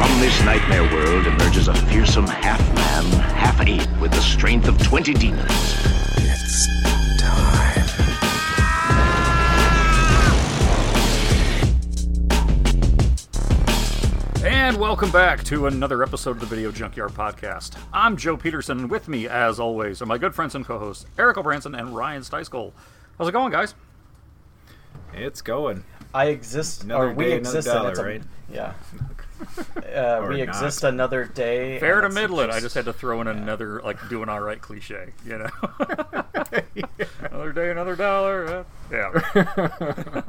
From this nightmare world emerges a fearsome half-man, half-ape with the strength of 20 demons. It's time. And welcome back to another episode of the Video Junkyard Podcast. I'm Joe Peterson, and with me, as always, are my good friends and co-hosts Eric O'Branson and Ryan Steiskol. How's it going, guys? It's going. I exist, Another or we day, another exist, dollar, and it's a, right? Yeah. Uh, we not. exist another day. Fair to middle it. I just- had to throw in another, like, doing all right cliche, you know? another day, another dollar. uh, yeah.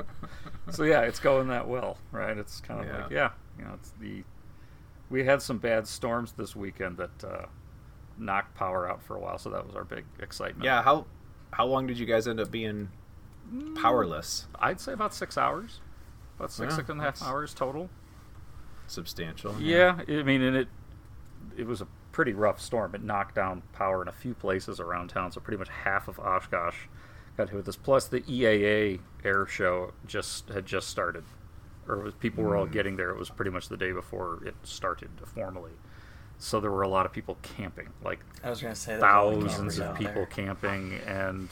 so, yeah, it's going that well, right? It's kind of Yeah. like, yeah, you know, it's the... We had some bad storms this weekend that uh, knocked power out for a while, so that was our big excitement. Yeah, how how long did you guys end up being powerless? I'd say about six hours, about six Yeah, six and a half hours total. Substantial. Yeah, I mean, and it it was a pretty rough storm. It knocked down power in a few places around town, so pretty much half of Oshkosh got hit with this. Plus, the EAA air show just had just started, or was, people were all mm. getting there. It was pretty much the day before it started formally. So there were a lot of people camping, like I was going to say there's a lot of thousands of people there. camping and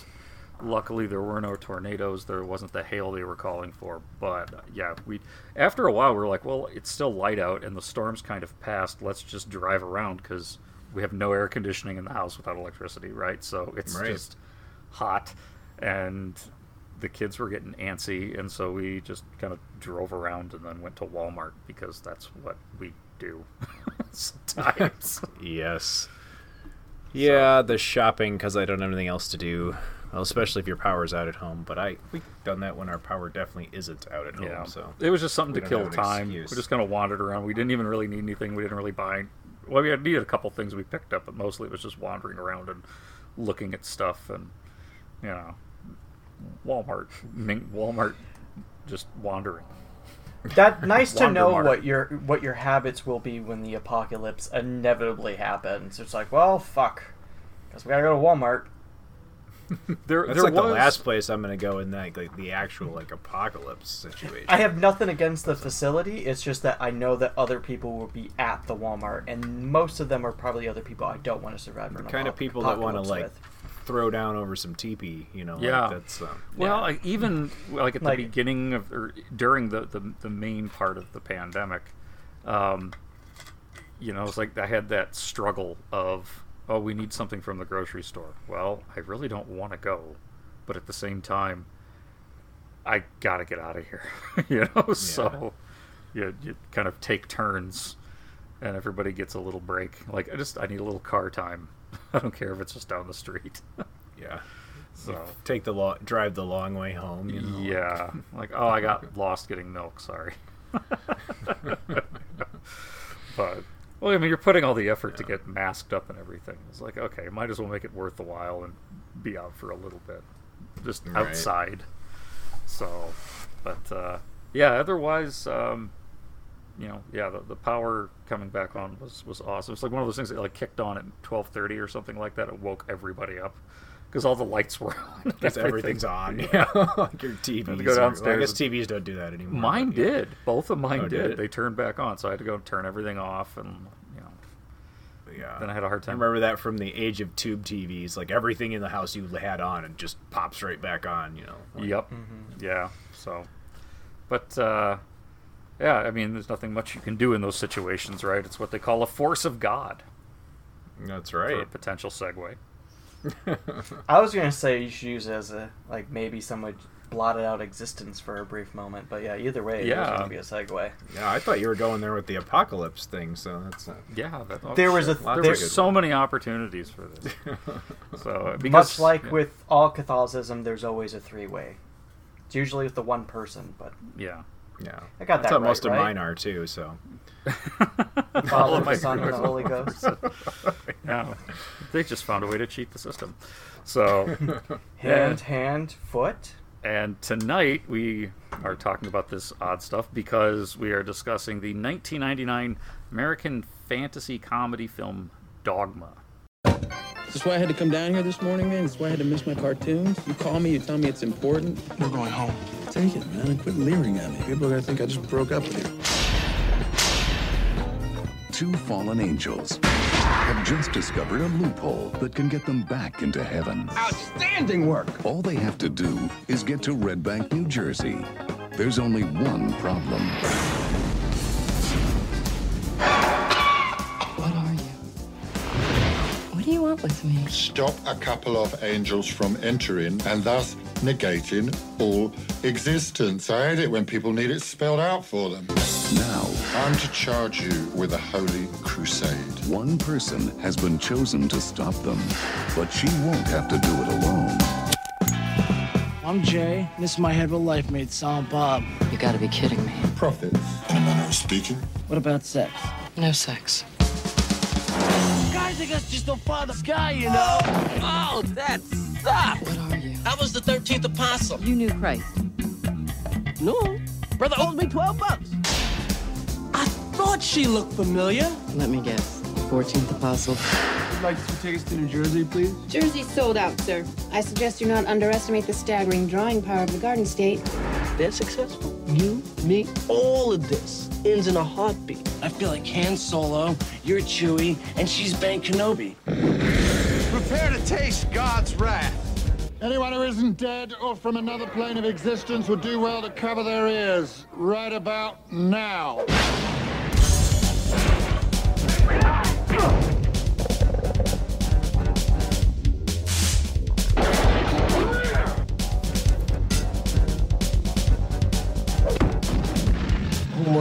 luckily there were no tornadoes there wasn't the hail they were calling for but uh, yeah we after a while we were like well it's still light out and the storm's kind of passed let's just drive around because we have no air conditioning in the house without electricity right so it's Right. just hot and the kids were getting antsy and so we just kind of drove around and then went to walmart because that's what we do sometimes Yes. Yeah, the shopping because I don't have anything else to do. Well, especially if your power's out at home. But I we've done that when our power definitely isn't out at home. Yeah. So it was just something to kill time. excuse. We just kind of wandered around. We didn't even really need anything. We didn't really buy. Well, we had needed a couple things we picked up, but mostly it was just wandering around and looking at stuff and you know, Walmart, Walmart, just wandering. That nice to know Wandermart. what your what your habits will be when the apocalypse inevitably happens. It's like, well, fuck, because we gotta go to Walmart. There, that's there like was the last place I'm gonna go in that like the actual like apocalypse situation. I have nothing against the facility. It's just that I know that other people will be at the Walmart, and most of them are probably other people I don't want to survive. the kind of people that want to like with. throw down over some teepee. You know. Yeah. Like, that's um, Well, yeah. like, even like at the Like- beginning of or during the, the the main part of the pandemic, um, you know, it's like I had that struggle of oh, we need something from the grocery store. Well, I really don't want to go, but at the same time, I gotta get out of here. you know, so you you kind of take turns, and everybody gets a little break. Like I just I need a little car time. I don't care if it's just down the street. yeah. so. Take the long, drive the long way home. You know. Yeah. Like, oh, I got lost getting milk. Sorry. but, well, I mean, you're putting all the effort to get masked up and everything. It's like, okay, might as well make it worth the while and be out for a little bit, just Right. outside. So, but uh, yeah, otherwise, um, you know, yeah, the, the power coming back on was was awesome. It's like one of those things that like kicked on at twelve thirty or something like that. It woke everybody up because all the lights were on. Because everything's- everything's on. Yeah. like your TVs. go are- well, I guess TVs don't do that anymore. Mine but, yeah. did. Both of mine Oh, did did. They turned back on, so I had to go turn everything off, and you know, Yeah. then I had a hard time. I time. remember that from the age of tube TVs. Like everything in the house you had on and just pops right back on. You know. Like, Yep. Yeah. So, but uh, yeah, I mean, there's nothing much you can do in those situations, right? It's what they call a force of God. That's For a right. potential segue. I was gonna say you should use it as a like maybe someone blotted out existence for a brief moment, but yeah, either way, Yeah. there's gonna be a segue. Yeah, I thought you were going there with the apocalypse thing. So that's uh, Yeah. That, oh, There was shit. a- there there's- were so many opportunities for this. so because, Much like yeah, with all Catholicism, there's always a three-way. It's usually with the one person, but yeah. Yeah, I got That's that how most right, of right? mine are too. So Father, of my the Son, and the. Holy Ghost. Yeah, they just found a way to cheat the system. So, Hand, hand, foot. and tonight we are talking about this odd stuff because we are discussing the 1999 American fantasy comedy film Dogma. That's why I had to come down here this morning, man. That's why I had to miss my cartoons. You call me, you tell me it's important. We're going home. Take it, man. And quit leering at me. People are gonna think I just broke up with you. Two fallen angels have just discovered a loophole that can get them back into heaven. Outstanding work. All they have to do is get to Red Bank, New Jersey. There's only one problem. What want with me? Stop a couple of angels from entering and thus negating all existence. I hate it when people need it spelled out for them. Now, I'm to charge you with a holy crusade. one person has been chosen to stop them, but she won't have to do it alone. I'm Jay. This is my head real life mate, Silent Bob. You gotta be kidding me. Prophets, in a manner of speaking. What about sex? No sex. Guys, I just don't follow the sky, you know? Oh, that sucks! What are you? I was the 13th apostle. You knew Christ. No. Brother owes me 12 bucks. I thought she looked familiar. Let me guess. 14th apostle. Would like to take us to New Jersey, please? Jersey's sold out, sir. I suggest you not underestimate the staggering drawing power of the Garden State. They're successful. You, me, all of this ends in a heartbeat. I feel like Han Solo, you're Chewie, and she's Ben Kenobi. Prepare to taste God's wrath. Anyone who isn't dead or from another plane of existence would do well to cover their ears right about now.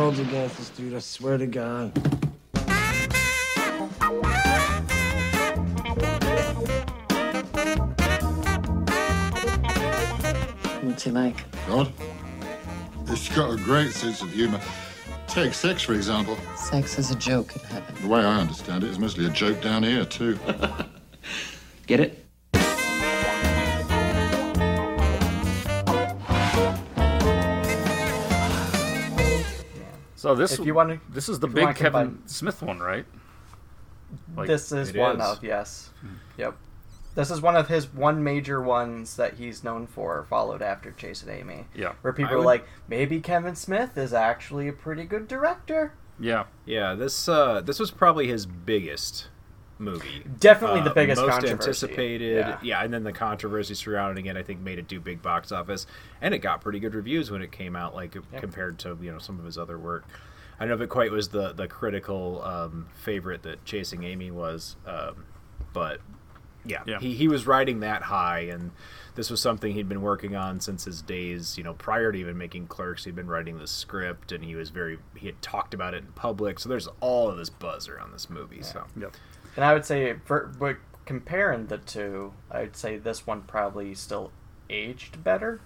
Whole world's against us, dude. I swear to God. What's he like? God, it's got a great sense of humor. Take sex, for example. Sex is a joke in heaven. The way I understand it's mostly a joke down here, too. Get it? So this If you wanna- this is the big Kevin combine- Smith one, right? Like, this is one is. of yes. Yep. This is one of his one major ones that he's known for, followed after Chasing Amy. Yeah. Where people I are like, maybe Kevin Smith is actually a pretty good director. Yeah. yeah, this uh, this was probably his biggest movie. Definitely the Uh, biggest most controversy. anticipated. Yeah. Yeah. and then the controversy surrounding it, I think, made it do big box office, and it got pretty good reviews when it came out, like compared to you know some of his other work. I don't know if it quite was the the critical um, favorite that Chasing Amy was, um, but yeah, Yeah. he he was riding that high, and this was something he'd been working on since his days, you know, prior to even making Clerks. He'd been writing the script, and he was very he had talked about it in public. So there's all of this buzz around this movie. So Yep. And I would say, for, but comparing the two, I'd say this one probably still aged better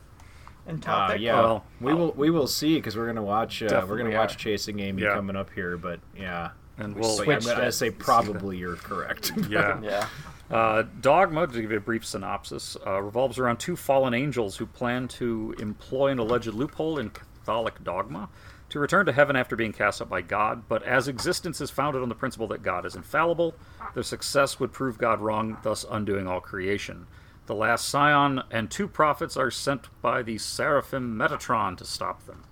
in Uh, topic. yeah, Well, we will we will see because we're gonna watch uh, we're gonna watch are. Chasing Amy Yeah. coming up here, but yeah, And We- we'll but I'm gonna say probably you're correct. Yeah. Yeah. Uh, Dogma, to give you a brief synopsis, uh, revolves around two fallen angels who plan to employ an alleged loophole in Catholic dogma to return to heaven after being cast out by God. But as existence is founded on the principle that God is infallible, their success would prove God wrong, thus undoing all creation. The last scion and two prophets are sent by the seraphim Metatron to stop them.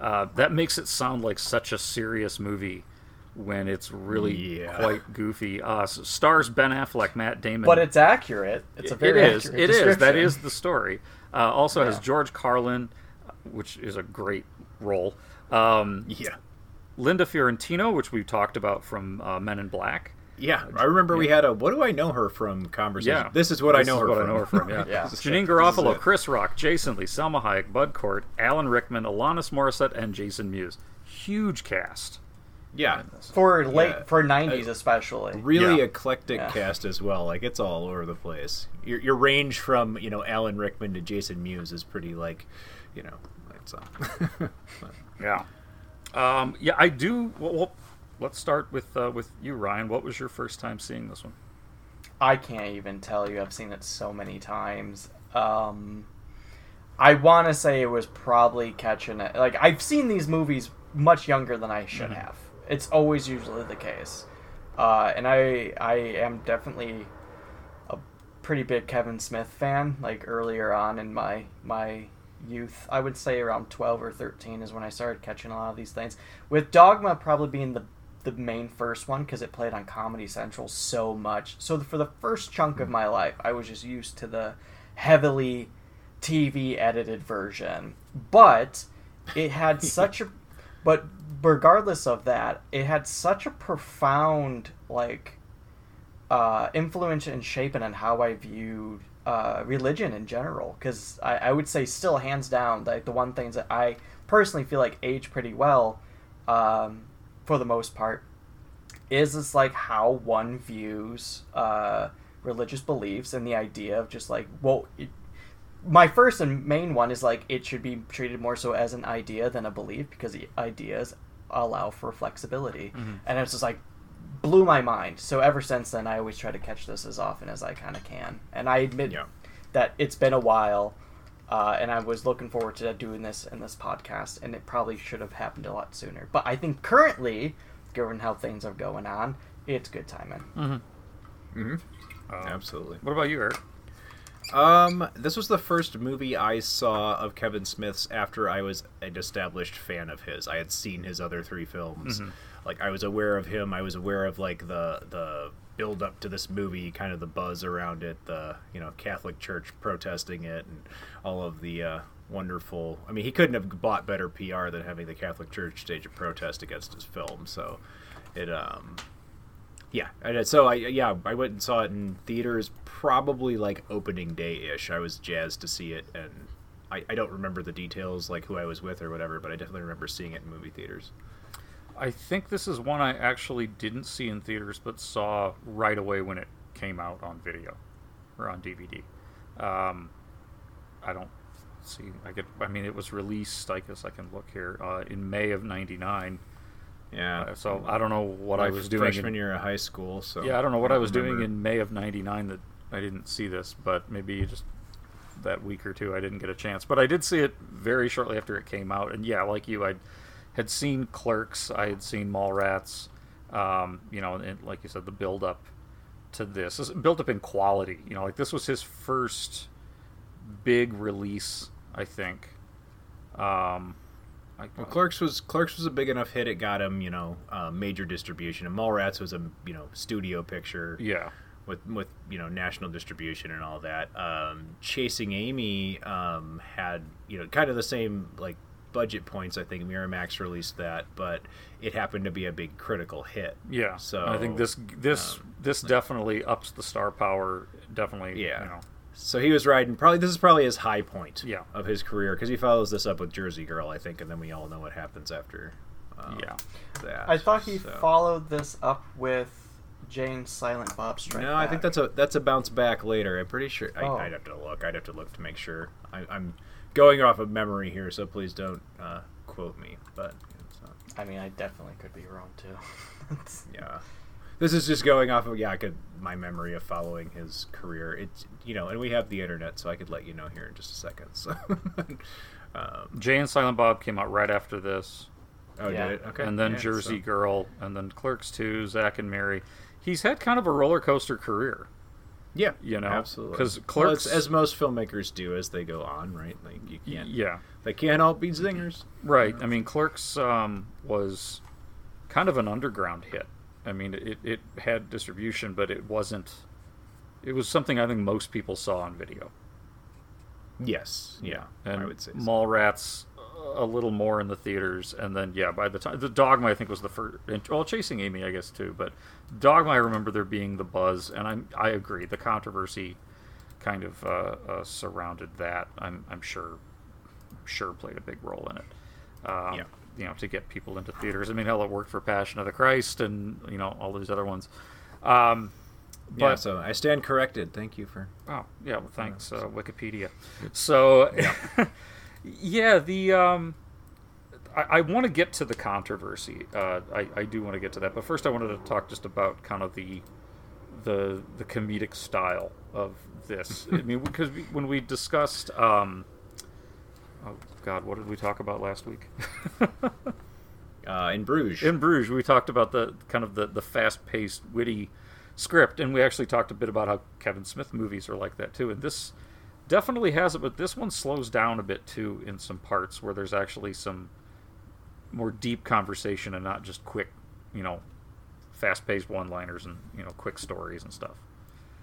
Uh, that makes it sound like such a serious movie when it's really Yeah. quite goofy. Uh, s- stars Ben Affleck, Matt Damon. But it's accurate. It's a very it is. accurate It is. That description. is the story. Uh, also has George Carlin, uh, which is a great role. Um, yeah, Linda Fiorentino, which we've talked about from uh, Men in Black. yeah. I remember we had a what do I know her from conversation. Yeah, this is what I know is her what from. I know her from. Yeah, Yeah. Janeane Garofalo. Chris Rock, Jason Lee, Salma Hayek, Bud Cort, Alan Rickman, Alanis Morissette, and Jason Mewes. Huge cast. yeah, for late Yeah. for '90s especially. really Yeah. eclectic Yeah. cast as well. Like it's all over the place. Your your range from you know Alan Rickman to Jason Mewes is pretty like, you know, So yeah, um, yeah, I do. Well, well let's start with uh, with you, Ryan. What was your first time seeing this one? I can't even tell you. I've seen it so many times. Um, I want to say it was probably catching it. Like I've seen these movies much younger than I should Mm-hmm. have. It's always usually the case, uh, and I I am definitely a pretty big Kevin Smith fan. Like earlier on in my my youth, I would say around twelve or thirteen is when I started catching a lot of these things. With Dogma probably being the the main first one because it played on Comedy Central so much. So for the first chunk of my life, I was just used to the heavily TV edited version. But it had such a but regardless of that, it had such a profound like uh, influence and shaping on how I viewed uh, religion in general. Because I, I would say still hands down like the one things that I personally feel like age pretty well um, for the most part is it's like how one views uh, religious beliefs and the idea of just like well it, my first and main one is like it should be treated more so as an idea than a belief because the ideas allow for flexibility Mhm. and it's just like blew my mind so ever since then i always try to catch this as often as i kind of can and i admit that it's been a while uh, and i was looking forward to doing this in this podcast and it probably should have happened a lot sooner but i think currently given how things are going on it's good timing Mm-hmm. Mm-hmm. Absolutely. What about you, Eric? Um, this was the first movie I saw of Kevin Smith's after I was an established fan of his. I had seen his other three films. Mhm. Like I was aware of him. I was aware of like the the build up to this movie, kind of the buzz around it, the you know Catholic Church protesting it, and all of the uh, wonderful. I mean, he couldn't have bought better PR than having the Catholic Church stage a protest against his film. So, it um, yeah. And so I yeah I went and saw it in theaters probably like opening day ish. I was jazzed to see it, and I, I don't remember the details like who I was with or whatever, but I definitely remember seeing it in movie theaters. I think this is one I actually didn't see in theaters, but saw right away when it came out on video or on DVD. Um, I don't see. I get. I mean, it was released. I guess I can look here uh, in May of '99. Yeah. Uh, so I don't know what I was doing. freshman in, year of high school. So yeah, I don't know what I, was remember. doing in May of '99 that I didn't see this, but maybe just that week or two I didn't get a chance. But I did see it very shortly after it came out, and yeah, like you, I had seen Clerks, I had seen Mallrats, um, you know, and like you said, the build up to this, this built up in quality. You know, like this was his first big release, I think. Um, I, Well, Clerks was Clerks was a big enough hit. It got him, you know, uh, major distribution. And Mallrats was a you know studio picture. Yeah. With with you know national distribution and all that. Um, Chasing Amy um, had you know kind of the same like budget points. I think Miramax released that, but it happened to be a big critical hit. Yeah. So I think this this um, this definitely ups the star power. Definitely. Yeah. You know. So he was riding probably this is probably his high point Yeah. of his career because he follows this up with Jersey Girl, I think, and then we all know what happens after. Um, yeah. That. i thought he so. followed this up with jay and silent bob strike No, I think that's a that's a bounce back later. I'm pretty sure. I, Oh. I'd have to look. I'd have to look to make sure. I, I'm going off of memory here, so please don't uh, quote me. But it's, uh, I mean, I definitely could be wrong too. Yeah, this is just going off of yeah. I could my memory of following his career. It's you know, and we have the internet, so I could let you know here in just a second. So, um, Jay and Silent Bob came out right after this. Oh, did it? Okay. And then Yeah, Jersey so- Girl, and then Clerks 2, Zack and Miri. He's had kind of a roller coaster career. Yeah, You know, absolutely. because Clerks, it's- as most filmmakers do as they go on, right? Like you can't. yeah, They can't all be zingers. right. I mean, Clerks um, was kind of an underground hit. I mean, it, it had distribution, but it wasn't. It was something I think most people saw on video. Yes. Yeah. and I would say. so. Mallrats a little more in the theaters, and then yeah, by the time the Dogma I think was the first. Well, Chasing Amy I guess too, but Dogma I remember there being the buzz, and I'm I agree the controversy kind of uh, uh, surrounded that. I'm I'm sure sure played a big role in it. Um, Yeah. You know, to get people into theaters. I mean, hell, it worked for Passion of the Christ and you know all these other ones. Um, but yeah. So I stand corrected. Thank you for. Oh, yeah, well, thanks, uh, Wikipedia. So, Yeah, the um, I, I want to get to the controversy. Uh, I I do want to get to that, but first I wanted to talk just about kind of the the the comedic style of this. I mean, because we, when we discussed, um, oh God, what did we talk about last week? uh, in Bruges. In Bruges, we talked about the kind of the the fast paced, witty script, and we actually talked a bit about how Kevin Smith movies are like that too. And this definitely has it, but this one slows down a bit too in some parts where there's actually some more deep conversation and not just quick, you know, fast-paced one-liners and you know quick stories and stuff.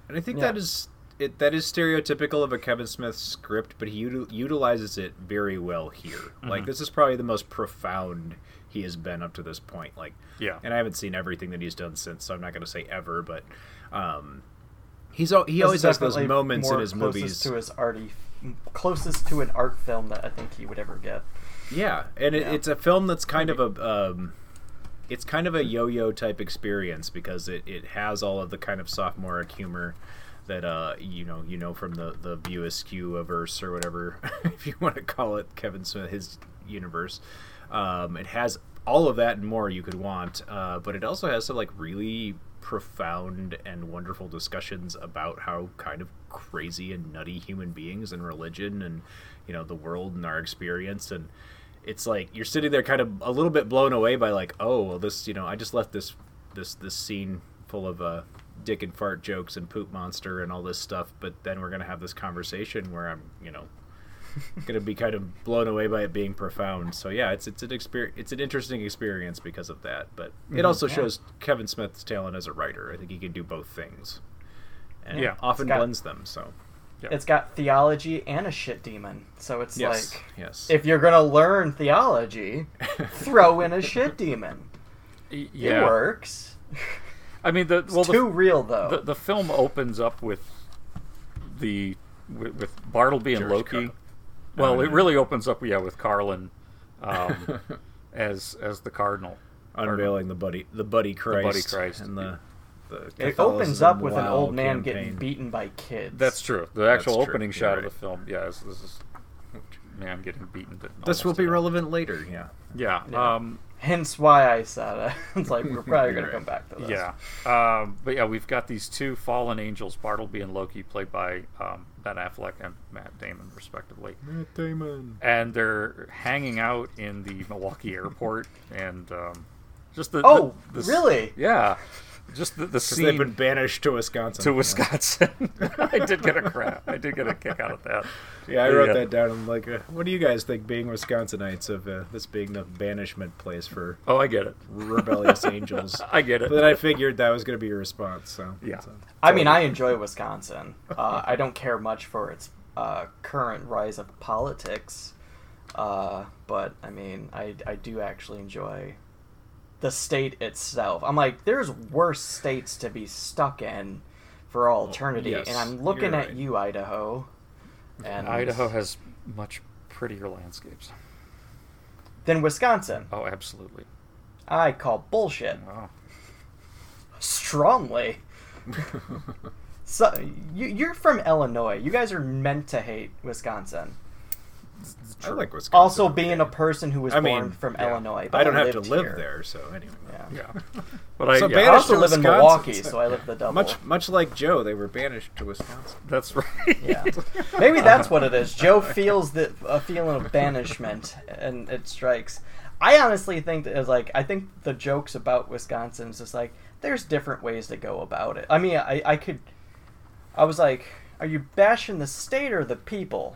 And I think yeah. that is it. That is stereotypical of a Kevin Smith script, but he util- utilizes it very well here. Mm-hmm. Like this is probably the most profound he has been up to this point. Like, yeah. And I haven't seen everything that he's done since, so I'm not going to say ever, but um, he's he always has those moments in his movies to his arty, closest to an art film that I think he would ever get. Yeah, and it, yeah. it's a film that's kind Maybe. of a. Um, it's kind of a yo-yo type experience because it, it has all of the kind of sophomoric humor that uh you know you know from the the View Askew verse or whatever if you want to call it Kevin Smith his universe. Um, it has all of that and more you could want, uh, but it also has some like really profound and wonderful discussions about how kind of crazy and nutty human beings and religion and you know the world and our experience and it's like you're sitting there kind of a little bit blown away by like oh well this you know i just left this this this scene full of uh dick and fart jokes and poop monster and all this stuff but then we're gonna have this conversation where i'm you know gonna be kind of blown away by it being profound so yeah it's it's an experience it's an interesting experience because of that but it mm-hmm. also shows kevin smith's talent as a writer i think he can do both things and yeah often got, blends them so Yep. It's got theology and a shit demon. So it's yes. like yes. if you're gonna learn theology, throw in a shit demon. Yeah. It works. I mean the well, it's too real though. The, the film opens up with the with, with Bartleby and Loki. Car- well, it really opens up yeah with Carlin um, as as the cardinal unveiling the buddy the buddy Christ, the buddy Christ and the it opens up with an old man campaign. getting beaten by kids. That's true. The actual opening shot right. of the film, yeah, is, this is man getting beaten. This will be relevant later. Yeah. Yeah. yeah. Um, Hence why I said it. it's like we're probably going to come back to this. Yeah. Um, but yeah, we've got these two fallen angels, Bartleby and Loki, played by um, Ben Affleck and Matt Damon, respectively. Matt Damon. And they're hanging out in the Milwaukee airport, and um, just the. Oh, the, the, really? Yeah just the, the scene. They've been banished to Wisconsin. To Wisconsin. I did get a crap. I did get a kick out of that. Yeah, I wrote yeah. that down. I'm like, uh, what do you guys think, being Wisconsinites, of uh, this being the banishment place for? Oh, I get it. Rebellious angels. I get it. But then I figured that was going to be your response. So yeah. So. I mean, I enjoy Wisconsin. Uh, I don't care much for its uh, current rise of politics, uh, but I mean, I I do actually enjoy the state itself. I'm like, there's worse states to be stuck in for all eternity, yes, and I'm looking at you, Idaho. And Idaho has much prettier landscapes than Wisconsin. Oh, absolutely. I call bullshit. Oh. Strongly. so you, you're from Illinois. You guys are meant to hate Wisconsin. I like Wisconsin. Also, being a person who was I born mean, from yeah. Illinois, but I don't have to live here. there, so anyway. Yeah, yeah. but I, so yeah. I also live in Milwaukee, so I live the double. Much, much like Joe, they were banished to Wisconsin. That's right. Yeah, maybe that's what it is. Joe feels the a feeling of banishment, and it strikes. I honestly think that is like I think the jokes about Wisconsin is just like there's different ways to go about it. I mean, I I could, I was like, are you bashing the state or the people?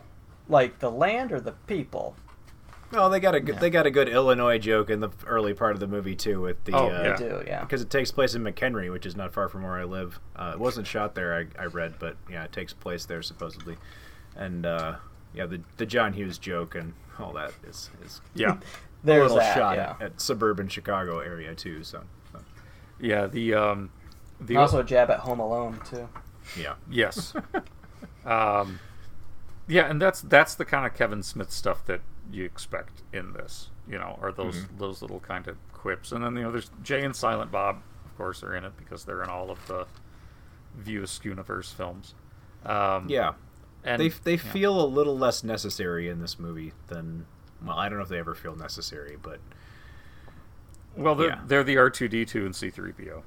Like the land or the people? Well, they got a good, yeah. they got a good Illinois joke in the early part of the movie too with the oh, uh, yeah. do yeah because it takes place in McHenry, which is not far from where I live. Uh, it wasn't shot there, I, I read, but yeah, it takes place there supposedly, and uh, yeah, the the John Hughes joke and all that is is yeah, there's a little that, shot yeah. at, at, suburban Chicago area too. So, so. yeah, the um, the also a jab at Home Alone too. Yeah. Yes. um yeah, and that's that's the kind of Kevin Smith stuff that you expect in this. You know, are those mm-hmm. those little kind of quips, and then you know, there's Jay and Silent Bob, of course, are in it because they're in all of the View Askewniverse films. Um, yeah, And they they yeah. feel a little less necessary in this movie than well, I don't know if they ever feel necessary, but well, they're yeah. they're the R two D two and C three PO.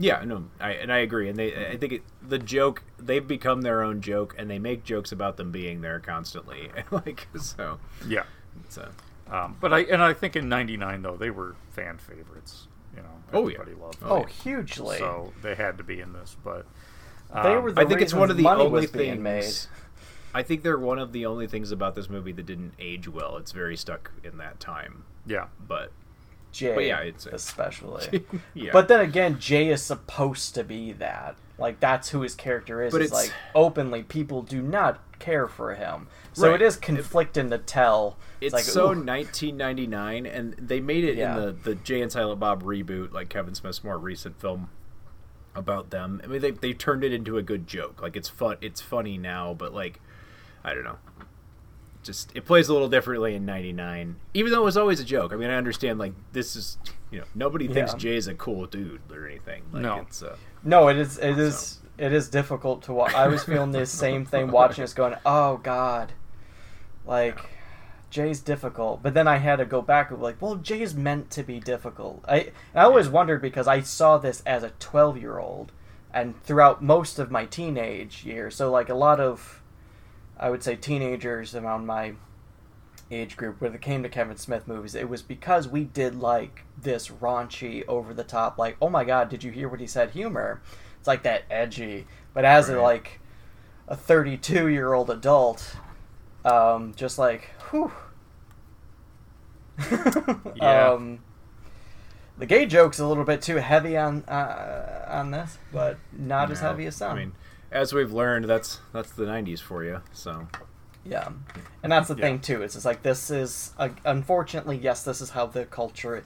Yeah, no, I, and I agree. And they, I think it, the joke they've become their own joke, and they make jokes about them being there constantly. like so, Yeah. So, Um, but I and I think in '99 though they were fan favorites. You know, Oh, yeah. everybody loved Oh, hugely. So they had to be in this, but They um, were the I think it's one of the only was being things. I think they're one of the only things about this movie that didn't age well. It's very stuck in that time. Yeah, but Jay, But yeah, it's especially. Yeah. But then again, Jay is supposed to be that. Like that's who his character is. But it's- like openly, people do not care for him. So Right. it is conflicting to tell. It's like, so ooh. 1999, and they made it Yeah. in the the Jay and Silent Bob reboot, like Kevin Smith's more recent film about them. I mean, they they turned it into a good joke. Like it's fun, it's funny now, but like I don't know, just it plays a little differently in '99. Even though it was always a joke. I mean, I understand like this is you know nobody thinks Yeah. Jay's a cool dude or anything. Like, No. it's, uh, No, it is. It is. It is difficult to watch. I was feeling the same thing watching this, going, "Oh God," like Jay's difficult. But then I had to go back and be like, "Well, Jay's meant to be difficult." I I always wondered because I saw this as a twelve year old, and throughout most of my teenage years. So like a lot of, I would say teenagers around my age group when it came to Kevin Smith movies, it was because we did like this raunchy, over the top, like, oh my god, did you hear what he said? Humor. It's like that edgy. But as a like a 32 year old adult, um, just like, whew. Yeah. um, the gay joke's a little bit too heavy on uh, on this, but not as heavy as some. I mean, as we've learned, that's that's the '90s for you. So Yeah, and that's the Yeah. thing too. It's just like this is uh, unfortunately yes, this is how the culture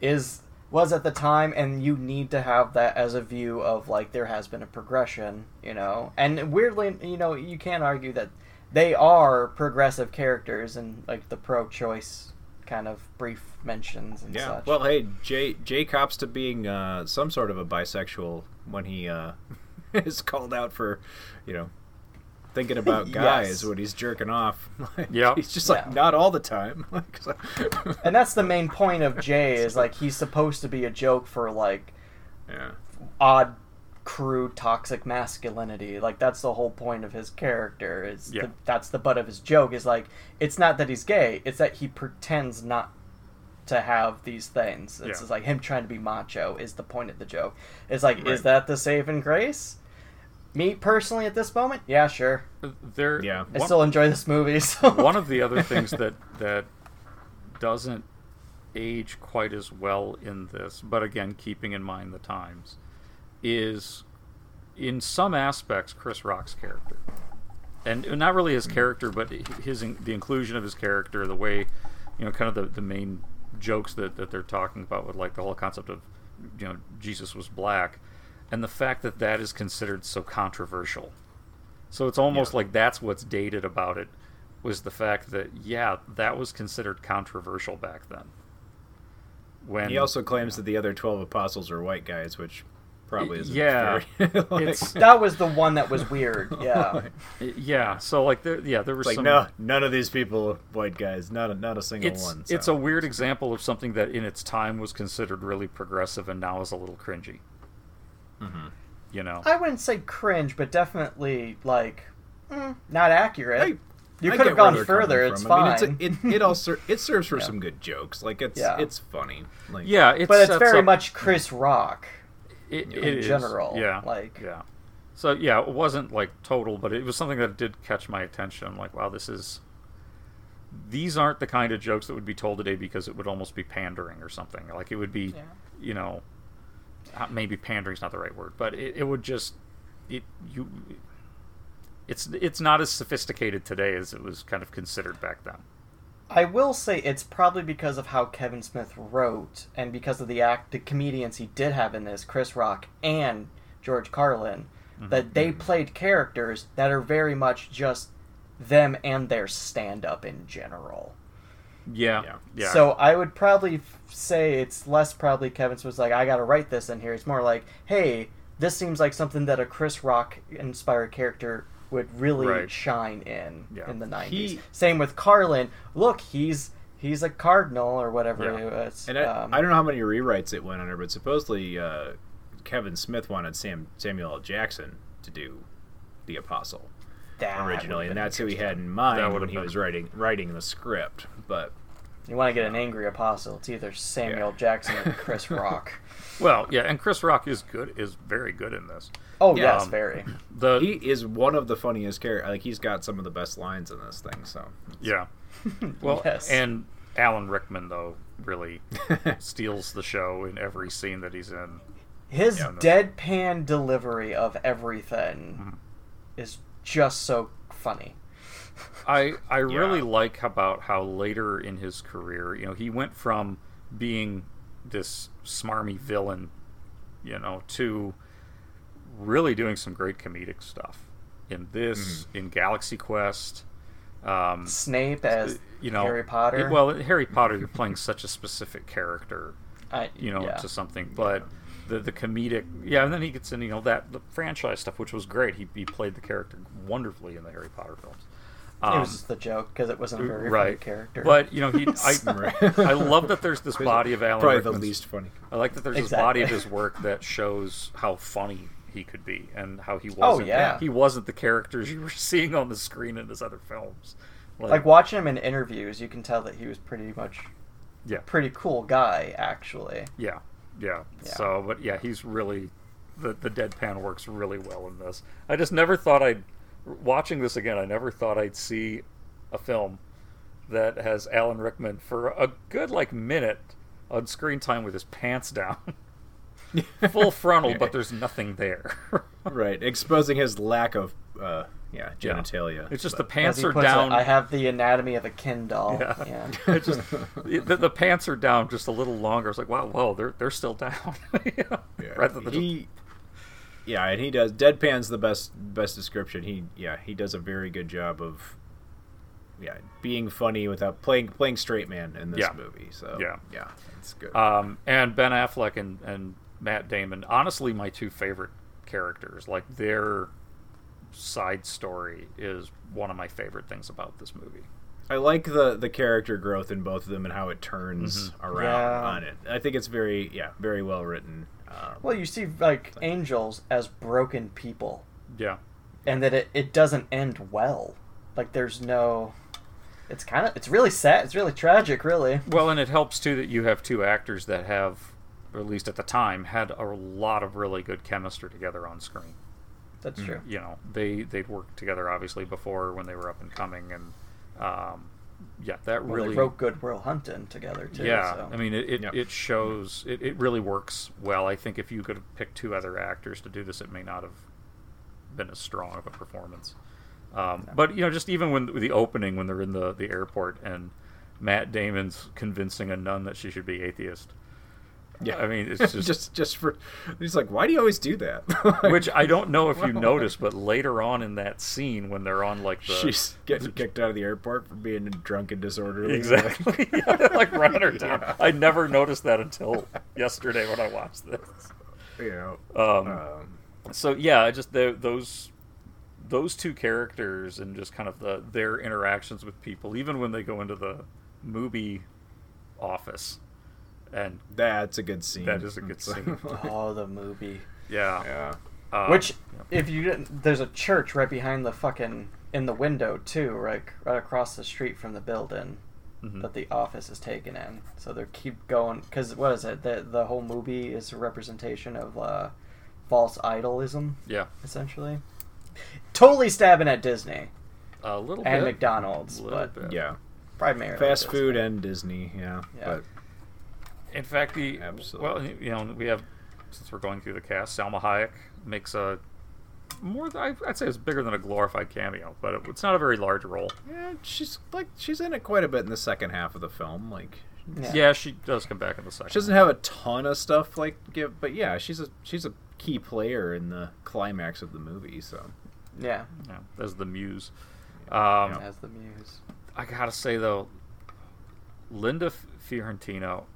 is was at the time, and you need to have that as a view of like there has been a progression, you know. And weirdly, you know, you can't argue that they are progressive characters and like the pro-choice kind of brief mentions and Yeah. such. Well, hey, Jay Jay cops to being uh, some sort of a bisexual when he uh, is called out for, you know, thinking about guys Yes. when he's jerking off. Like, Yep. He's just like Yeah. not all the time. Like, so- and that's the main point of Jay is like he's supposed to be a joke for like yeah. odd crude toxic masculinity like that's the whole point of his character is Yeah. the, that's the butt of his joke is like it's not that he's gay it's that he pretends not to have these things it's Yeah. just like him trying to be macho is the point of the joke it's like Right. is that the saving grace me personally at this moment yeah sure there. Yeah. i one- still enjoy this movie so one of the other things that that doesn't age quite as well in this, but again, keeping in mind the times, is in some aspects Chris Rock's character, and not really his hmm. character, but his the inclusion of his character, the way, you know, kind of the the main jokes that that they're talking about with like the whole concept of, you know, Jesus was black, and the fact that that is considered so controversial. So it's almost like that's what's dated about it was the fact that yeah, that was considered controversial back then. When He also claims that the other twelve apostles are white guys, which probably isn't. yeah, very, like, it's that was the one that was weird yeah yeah. So like there, yeah, there was like some. no, none of these people are white guys. Not a, not a single it's one. it's a weird example of something that in its time was considered really progressive and now is a little cringy. Mhm. You know, i wouldn't say cringe but definitely like mm, not accurate I- you could have gone further it's from. fine I mean, it's a, it, it all it serves for some good jokes. Like it's Yeah. it's funny. Like yeah, it's but it's very up- much Chris Rock it, in it is, general. Yeah, like yeah. So yeah, it wasn't like total, but it was something that did catch my attention. I'm like, wow, this is. These aren't the kind of jokes that would be told today because it would almost be pandering or something. Like it would be, Yeah. you know, Uh, maybe pandering's not the right word, but it, it would just, it you. It's it's not as sophisticated today as it was kind of considered back then. I will say it's probably because of how Kevin Smith wrote and because of the act the comedians he did have in this, Chris Rock and George Carlin, mm-hmm. that they mm-hmm. played characters that are very much just them and their stand up in general. Yeah, Yeah. yeah. So I would probably say it's less probably Kevin Smith's like, I gotta write this in here. It's more like, hey, this seems like something that a Chris Rock inspired character would really Right. shine in Yeah. in the 90s. He- Same with Carlin. Look, he's he's a cardinal or whatever Yeah. it was. And I, um, I don't know how many rewrites it went under, but supposedly uh, Kevin Smith wanted Sam Samuel L. Jackson to do the Apostle that originally, and that's who he had in mind would've when he was writing writing the script. But You want to get an angry apostle? It's either Samuel Jackson or Chris Rock. Well, yeah, and Chris Rock is good, is very good in this. Oh Yeah. yes, Um, very. The he is one of the funniest characters. Like he's got some of the best lines in this thing. So yeah, well, Yes. and Alan Rickman though really steals the show in every scene that he's in. His Yeah, deadpan delivery of everything Mm-hmm. is just so funny. I I really like about how later in his career, you know, he went from being this smarmy villain, you know, to really doing some great comedic stuff. In this, Mm-hmm. in Galaxy Quest, um, Snape as you know, Harry Potter. Well, Harry Potter, you're playing such a specific character, I, you know, yeah. to something. But the the comedic, yeah, and then he gets in, you know, that the franchise stuff, which was great. He he played the character wonderfully in the Harry Potter films. it Um, was just the joke because it wasn't a very funny right character. but you know he I, I love that there's this body of Alan probably the least funny. I like that there's this body of his work that shows how funny he could be and how he wasn't Oh, yeah. he wasn't the characters you were seeing on the screen in his other films like watching him in interviews, you can tell that he was pretty much yeah pretty cool guy actually. yeah yeah Yeah. so but yeah he's really the the deadpan works really well in this I just never thought I'd watching this again I never thought I'd see a film that has Alan Rickman for a good like minute on screen time with his pants down full frontal but there's nothing there right, exposing his lack of uh, yeah genitalia. it's just But- the pants are puts it, down I have the anatomy of a Ken doll. Yeah. Yeah. It just the, the pants are down just a little longer. It's like wow, whoa, they're they're still down. You know? Yeah. Rather than just- he, yeah, and he does. Deadpan's the best best description. He yeah he does a very good job of yeah being funny without playing playing straight man in this Yeah. movie. So Yeah. yeah, it's good. um, and Ben Affleck and, and Matt Damon, honestly, my two favorite characters. Like their side story is one of my favorite things about this movie. I like the the character growth in both of them and how it turns Mm-hmm. around Yeah. on it. I think it's very yeah very well written. Um, Well, you see like angels as broken people, Yeah, and that it, it doesn't end well. Like there's no. It's kind of it's really sad. It's really tragic, really. Well, and it helps too that you have two actors that have, or at least at the time, had a lot of really good chemistry together on screen. That's true. You know, they they'd worked together obviously before when they were up and coming, and um, yeah, that Well, really they wrote Good Will Hunting together too. yeah. so. I mean, it it, Yep. it shows it, it really works well. I think if you could have picked two other actors to do this, it may not have been as strong of a performance. Um, But you know, just even when with the opening when they're in the the airport and Matt Damon's convincing a nun that she should be atheist. Yeah, I mean, it's just, just just for he's like, why do you always do that? which I don't know if you noticed, but later on in that scene when they're on like the she's getting kicked out of the airport for being drunk and disorderly. exactly Yeah, like running her down. I never noticed that until yesterday when I watched this. you know. Um, Um, so yeah, I just the, those those two characters and just kind of the their interactions with people, even when they go into the movie office, and that's a good scene. that is a good scene. oh, the movie. Yeah, yeah. Uh, Which, if you didn't, there's a church right behind the fucking in the window too, right, right across the street from the building Mhm. that the office is taken in. So they keep going because what is it? The the whole movie is a representation of uh, false idolism, yeah, essentially. Totally stabbing at Disney a little and bit, McDonald's, little but bit. yeah. primarily Fast Disney. food and Disney, yeah. Yeah. But In fact, the Absolutely. well, you know, we have since we're going through the cast, Salma Hayek makes a more I'd say it's bigger than a glorified cameo, but it, it's not a very large role. yeah, she's like she's in it quite a bit in the second half of the film. Like Yeah. Yeah, she does come back in the second. she doesn't have a ton of stuff like give, but yeah, she's a she's a key player in the climax of the movie. So Yeah, Yeah, as the muse. Um, as the muse. I gotta say though, Linda Fiorentino,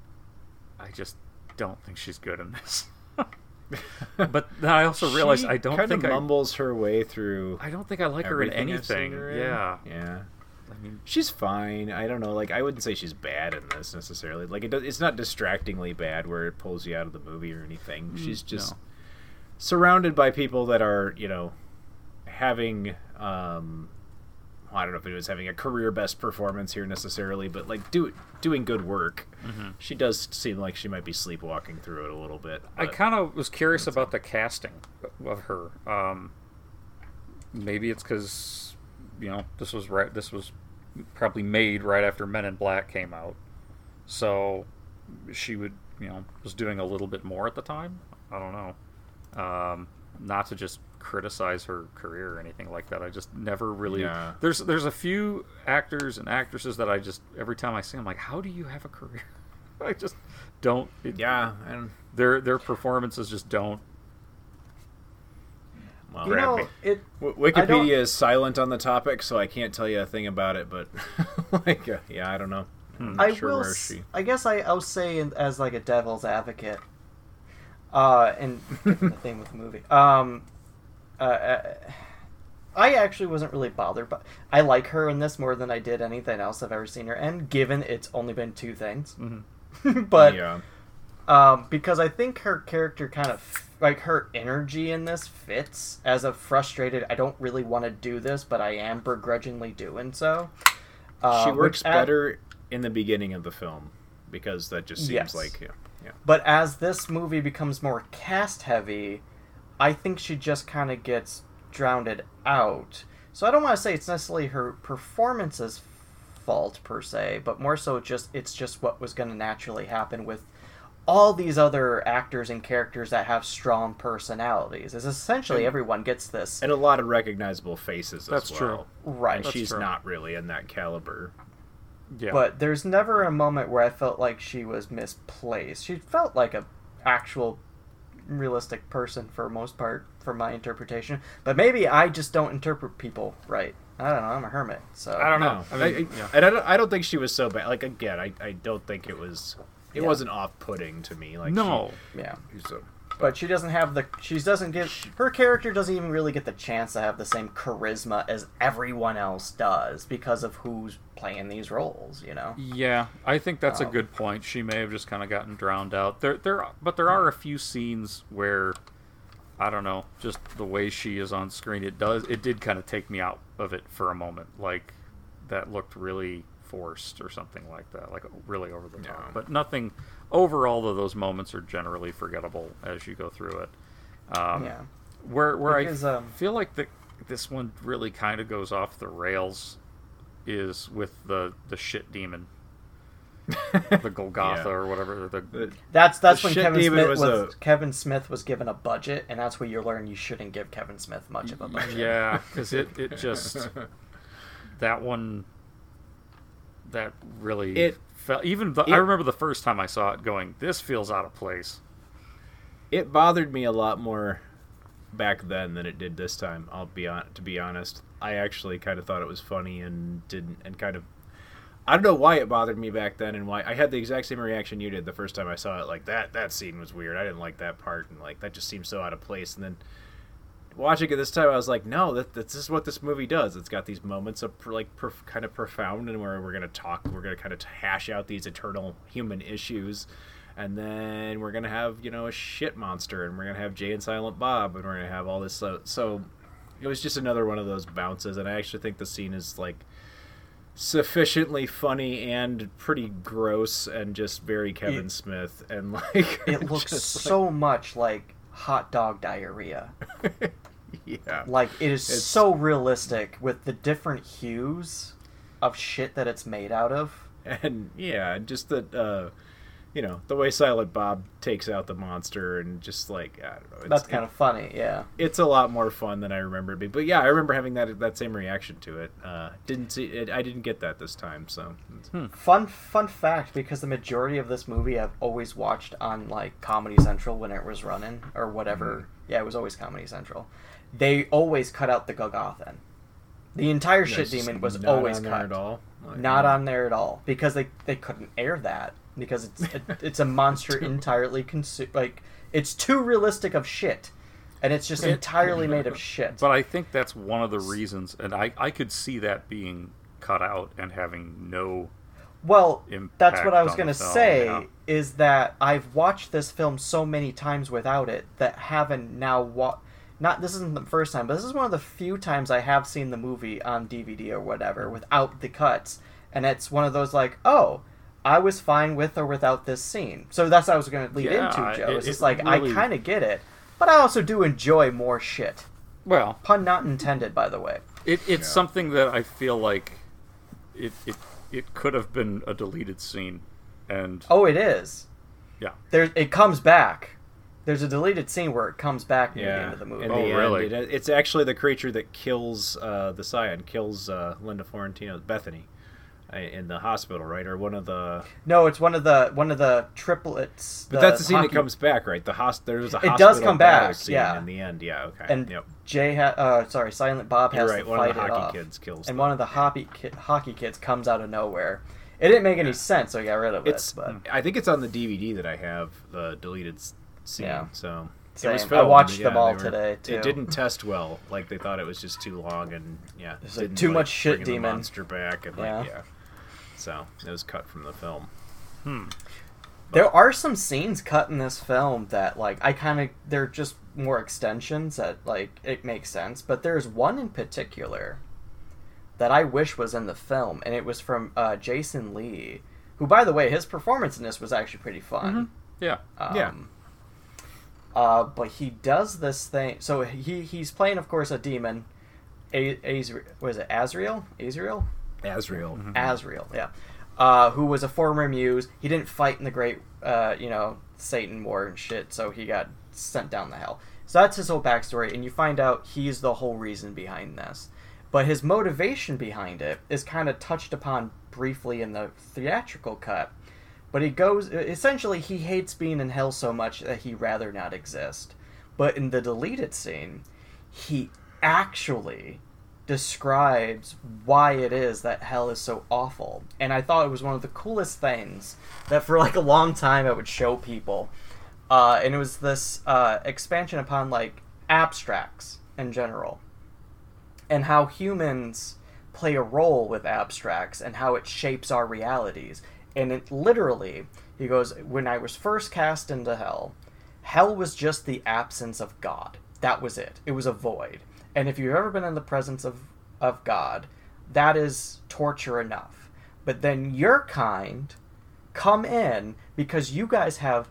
I just don't think she's good in this. but I also realized I don't think I mumbles her way through. I don't think I like her in everything I've seen anything. her in. Yeah. yeah. I mean, She's fine. I don't know. Like I wouldn't say she's bad in this necessarily. Like it does, it's not distractingly bad where it pulls you out of the movie or anything. Mm, She's just no. surrounded by people that are you know having um I don't know if it was having a career best performance here necessarily, but like do doing good work. Mhm. She does seem like she might be sleepwalking through it a little bit. I kind of was curious about the casting of her. Um, maybe it's because you know this was right. This was probably made right after Men in Black came out, so she would you know was doing a little bit more at the time. I don't know. Um, not to just criticize her career or anything like that. I just never really. Yeah. There's there's a few actors and actresses that I just every time I see them I'm like, how do you have a career? I just don't. It, yeah, and their their performances just don't. Well, You know, me. it. W- I don't- Wikipedia is silent on the topic, so I can't tell you a thing about it. But like, uh, yeah, I don't know. I'm not I sure will. where she. I guess I, I'll say in, as like a devil's advocate. Uh, and the thing with the movie. Um, uh, uh, I actually wasn't really bothered, but I like her in this more than I did anything else I've ever seen her in. Given it's only been two things, but yeah. um, because I think her character kind of like her energy in this fits as a frustrated. I don't really want to do this, but I am begrudgingly doing so. Uh, she works at- better in the beginning of the film because that just seems Yes. like yeah, yeah. But as this movie becomes more cast heavy, I think she just kind of gets drowned out. So I don't want to say it's necessarily her performance's fault per se, but more so just it's just what was going to naturally happen with all these other actors and characters that have strong personalities. Is essentially And- everyone gets this. and a lot of recognizable faces That's as true. well. Right. and That's she's true. not really in that caliber. Yeah. But there's never a moment where I felt like she was misplaced. She felt like a actual realistic person for most part for my interpretation. But maybe I just don't interpret people right. I don't know. I'm a hermit, so I don't know. No, I I mean, I- yeah. and I don't, I don't think she was so bad. Like again, I, I don't think it was. It Yeah. wasn't off-putting to me. Like No. yeah. She, so, But she doesn't have the. She doesn't get. Her character doesn't even really get the chance to have the same charisma as everyone else does because of who's playing these roles. You know. Yeah, I think that's a Um, good point. She may have just kind of gotten drowned out. There, there, but there are a few scenes where, I don't know, just the way she is on screen, it does, it did kind of take me out of it for a moment. Like that looked really forced or something like that, like really over the top. Yeah. But nothing. Overall, though, those moments are generally forgettable as you go through it. Um, Yeah. Where where Because, I um, feel like the this one really kind of goes off the rails is with the the shit demon, the Golgotha Yeah. or whatever. The, That's that's The when Kevin Smith was was, a- Kevin Smith was given a budget, and that's where you learn you shouldn't give Kevin Smith much of a budget. yeah, because it it just that one that really It- felt even the, it- I remember the first time I saw it going this feels out of place. it bothered me a lot more back then than it did this time. I'll be on to be honest. I actually kind of thought it was funny and didn't and kind of I don't know why it bothered me back then and why I had the exact same reaction you did the first time I saw it. Like that that scene was weird. I didn't like that part and like that just seems so out of place. And then watching it this time, I was like, no, that this is what this movie does. It's got these moments of like prof- kind of profound and where we're gonna talk, we're gonna kind of hash out these eternal human issues. And then we're gonna have you know a shit monster, and we're gonna have Jay and Silent Bob, and we're gonna have all this. So, so it was just another one of those bounces, and I actually think the scene is like sufficiently funny and pretty gross and just very Kevin It- Smith and like It looks just, like- so much like hot dog diarrhea. yeah Like it is It's- so realistic with the different hues of shit that it's made out of. and yeah, just the uh, you know the way Silent Bob takes out the monster and just like I don't know, it's, That's kind of funny, yeah. it's a lot more fun than I remember it being. But yeah, I remember having that that same reaction to it. Uh, didn't see it. I didn't get that this time. So Fun fun fact because the majority of this movie I've always watched on like Comedy Central when it was running or whatever. Yeah, it was always Comedy Central. They always cut out the Golgothan. The entire shit demon was not always on there cut. at all? Like, not no. on there at all because they they couldn't air that because it's it, it's a monster entirely consu- like It's too realistic of shit, and it's just entirely made of shit. But I think that's one of the reasons, and I, I could see that being cut out and having no. Well, that's what I was going to say yeah. is that I've watched this film so many times without it that haven't now wa- not this isn't the first time, but this is one of the few times I have seen the movie on DVD or whatever without the cuts, and it's one of those like, oh, I was fine with or without this scene. So that's what I was going to lead Yeah, into, Joe. it- It's just like really- I kind of get it, but I also do enjoy more shit. Well, pun not intended, by the way. It, it's something that I feel like it, it it could have been a deleted scene, and Oh, it is. Yeah. There, it comes back. There's a deleted scene where it comes back near the end of the movie. in the end, it- it's actually the creature that kills uh, the Scion, kills uh, Linda Fiorentino, Bethany, uh, in the hospital, right? Or one of the. No, it's one of the one of the triplets. But that's the scene hockey- that comes back, right? The hos- There's a It does come back, scene yeah. In the end, yeah, okay. And yep. Jay, ha- uh, sorry, Silent Bob has You're has right, to one of fight the it hockey off. kids kills and them. one of the hockey ki- hockey kids comes out of nowhere. It didn't make any sense, so I got rid of It's. it. But I think it's on the DVD that I have the deleted s- scene. Yeah. So Same. it was I watched yeah, them all were- today, too. It didn't test well. Like they thought it was just too long, and yeah, It's like too like much shit bringing the demon. monster back, and Yeah. like yeah. So it was cut from the film. Hmm. There are some scenes cut in this film that like I kind of they're just more extensions that like it makes sense, but there's one in particular that I wish was in the film, and it was from uh, Jason Lee, who by the way his performance in this was actually pretty fun. Yeah. Um, Yeah. Uh, but he does this thing. So he he's playing, of course, a demon. A, Azri- what is it? Azrael? Azrael? Azrael. Azrael, yeah. Uh, who was a former muse. He didn't fight in the great, uh, you know, Satan war and shit, so he got sent down the hell. So that's his whole backstory, and you find out he's the whole reason behind this. But his motivation behind it is kind of touched upon briefly in the theatrical cut. But he goes, essentially, he hates being in hell so much that he'd rather not exist. But in the deleted scene, he actually describes why it is that hell is so awful. And I thought it was one of the coolest things that for like a long time I would show people. Uh, and it was this uh, expansion upon like abstracts in general and how humans play a role with abstracts and how it shapes our realities. And it literally, he goes, when I was first cast into hell, hell was just the absence of God. That was it. It was a void. And if you've ever been in the presence of, of God, that is torture enough. But then your kind come in because you guys have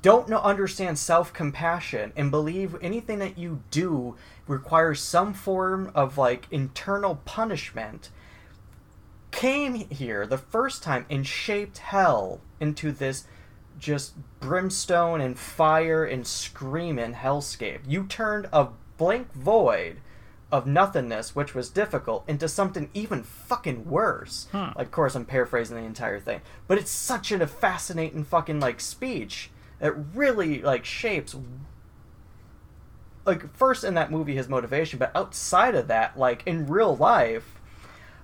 don't know, understand self compassion and believe anything that you do requires some form of like internal punishment came here the first time and shaped hell into this just brimstone and fire and screaming hellscape. You turned a blank void of nothingness, which was difficult, into something even fucking worse. Hmm. Like, of course, I'm paraphrasing the entire thing, but it's such a fascinating fucking like speech that really like shapes like first in that movie his motivation, but outside of that, like in real life,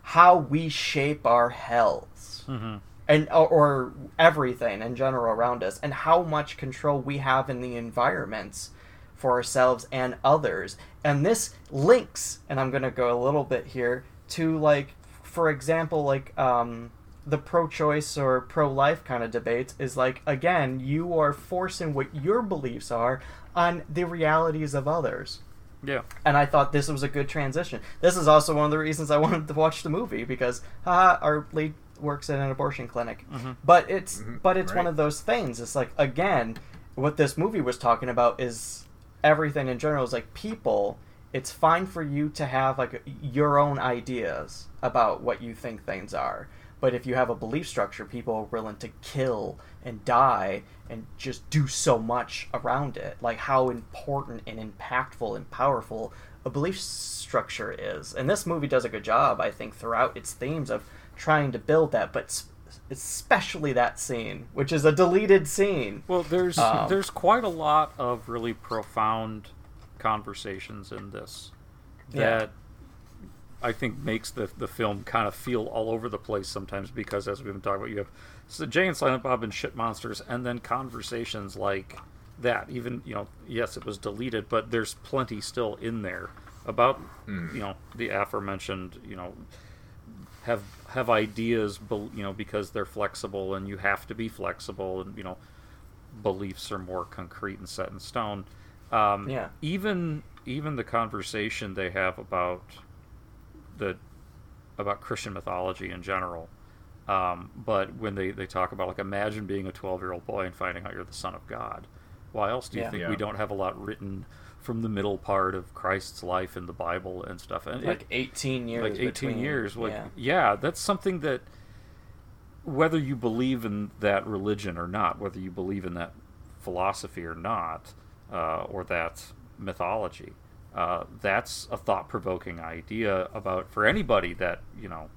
how we shape our hells Mhm. and or, or everything in general around us, and how much control we have in the environments for ourselves and others. And this links, and I'm gonna go a little bit here to like, for example, like um, the pro-choice or pro-life kind of debates is like again, you are forcing what your beliefs are on the realities of others. Yeah. And I thought this was a good transition. This is also one of the reasons I wanted to watch the movie because haha, our lead works in an abortion clinic. Mhm. But it's but it's one of those things. It's like again, what this movie was talking about is everything in general is like people it's fine for you to have like your own ideas about what you think things are but if you have a belief structure people are willing to kill and die and just do so much around it. Like how important and impactful and powerful a belief structure is. And this movie does a good job i think throughout its themes of trying to build that but especially that scene which is a deleted scene. Well, there's Um, there's quite a lot of really profound conversations in this Yeah. that I think makes the the film kind of feel all over the place sometimes because as we've been talking about, you have so Jay and Silent Bob and shit monsters, and then conversations like that even you know yes it was deleted but there's plenty still in there about Hmm. you know the aforementioned you know have have ideas you know because they're flexible and you have to be flexible and you know beliefs are more concrete and set in stone um, Yeah. even even the conversation they have about the about Christian mythology in general. Um, but when they, they talk about like imagine being a 12 year old boy and finding out you're the son of God. Why else do you Yeah. think Yeah. we don't have a lot written from the middle part of Christ's life in the Bible and stuff? And Like it- 18 years. like 18 between- years. Like yeah. yeah, that's something that whether you believe in that religion or not, whether you believe in that philosophy or not, uh, or that mythology, uh, that's a thought-provoking idea about for anybody that you know,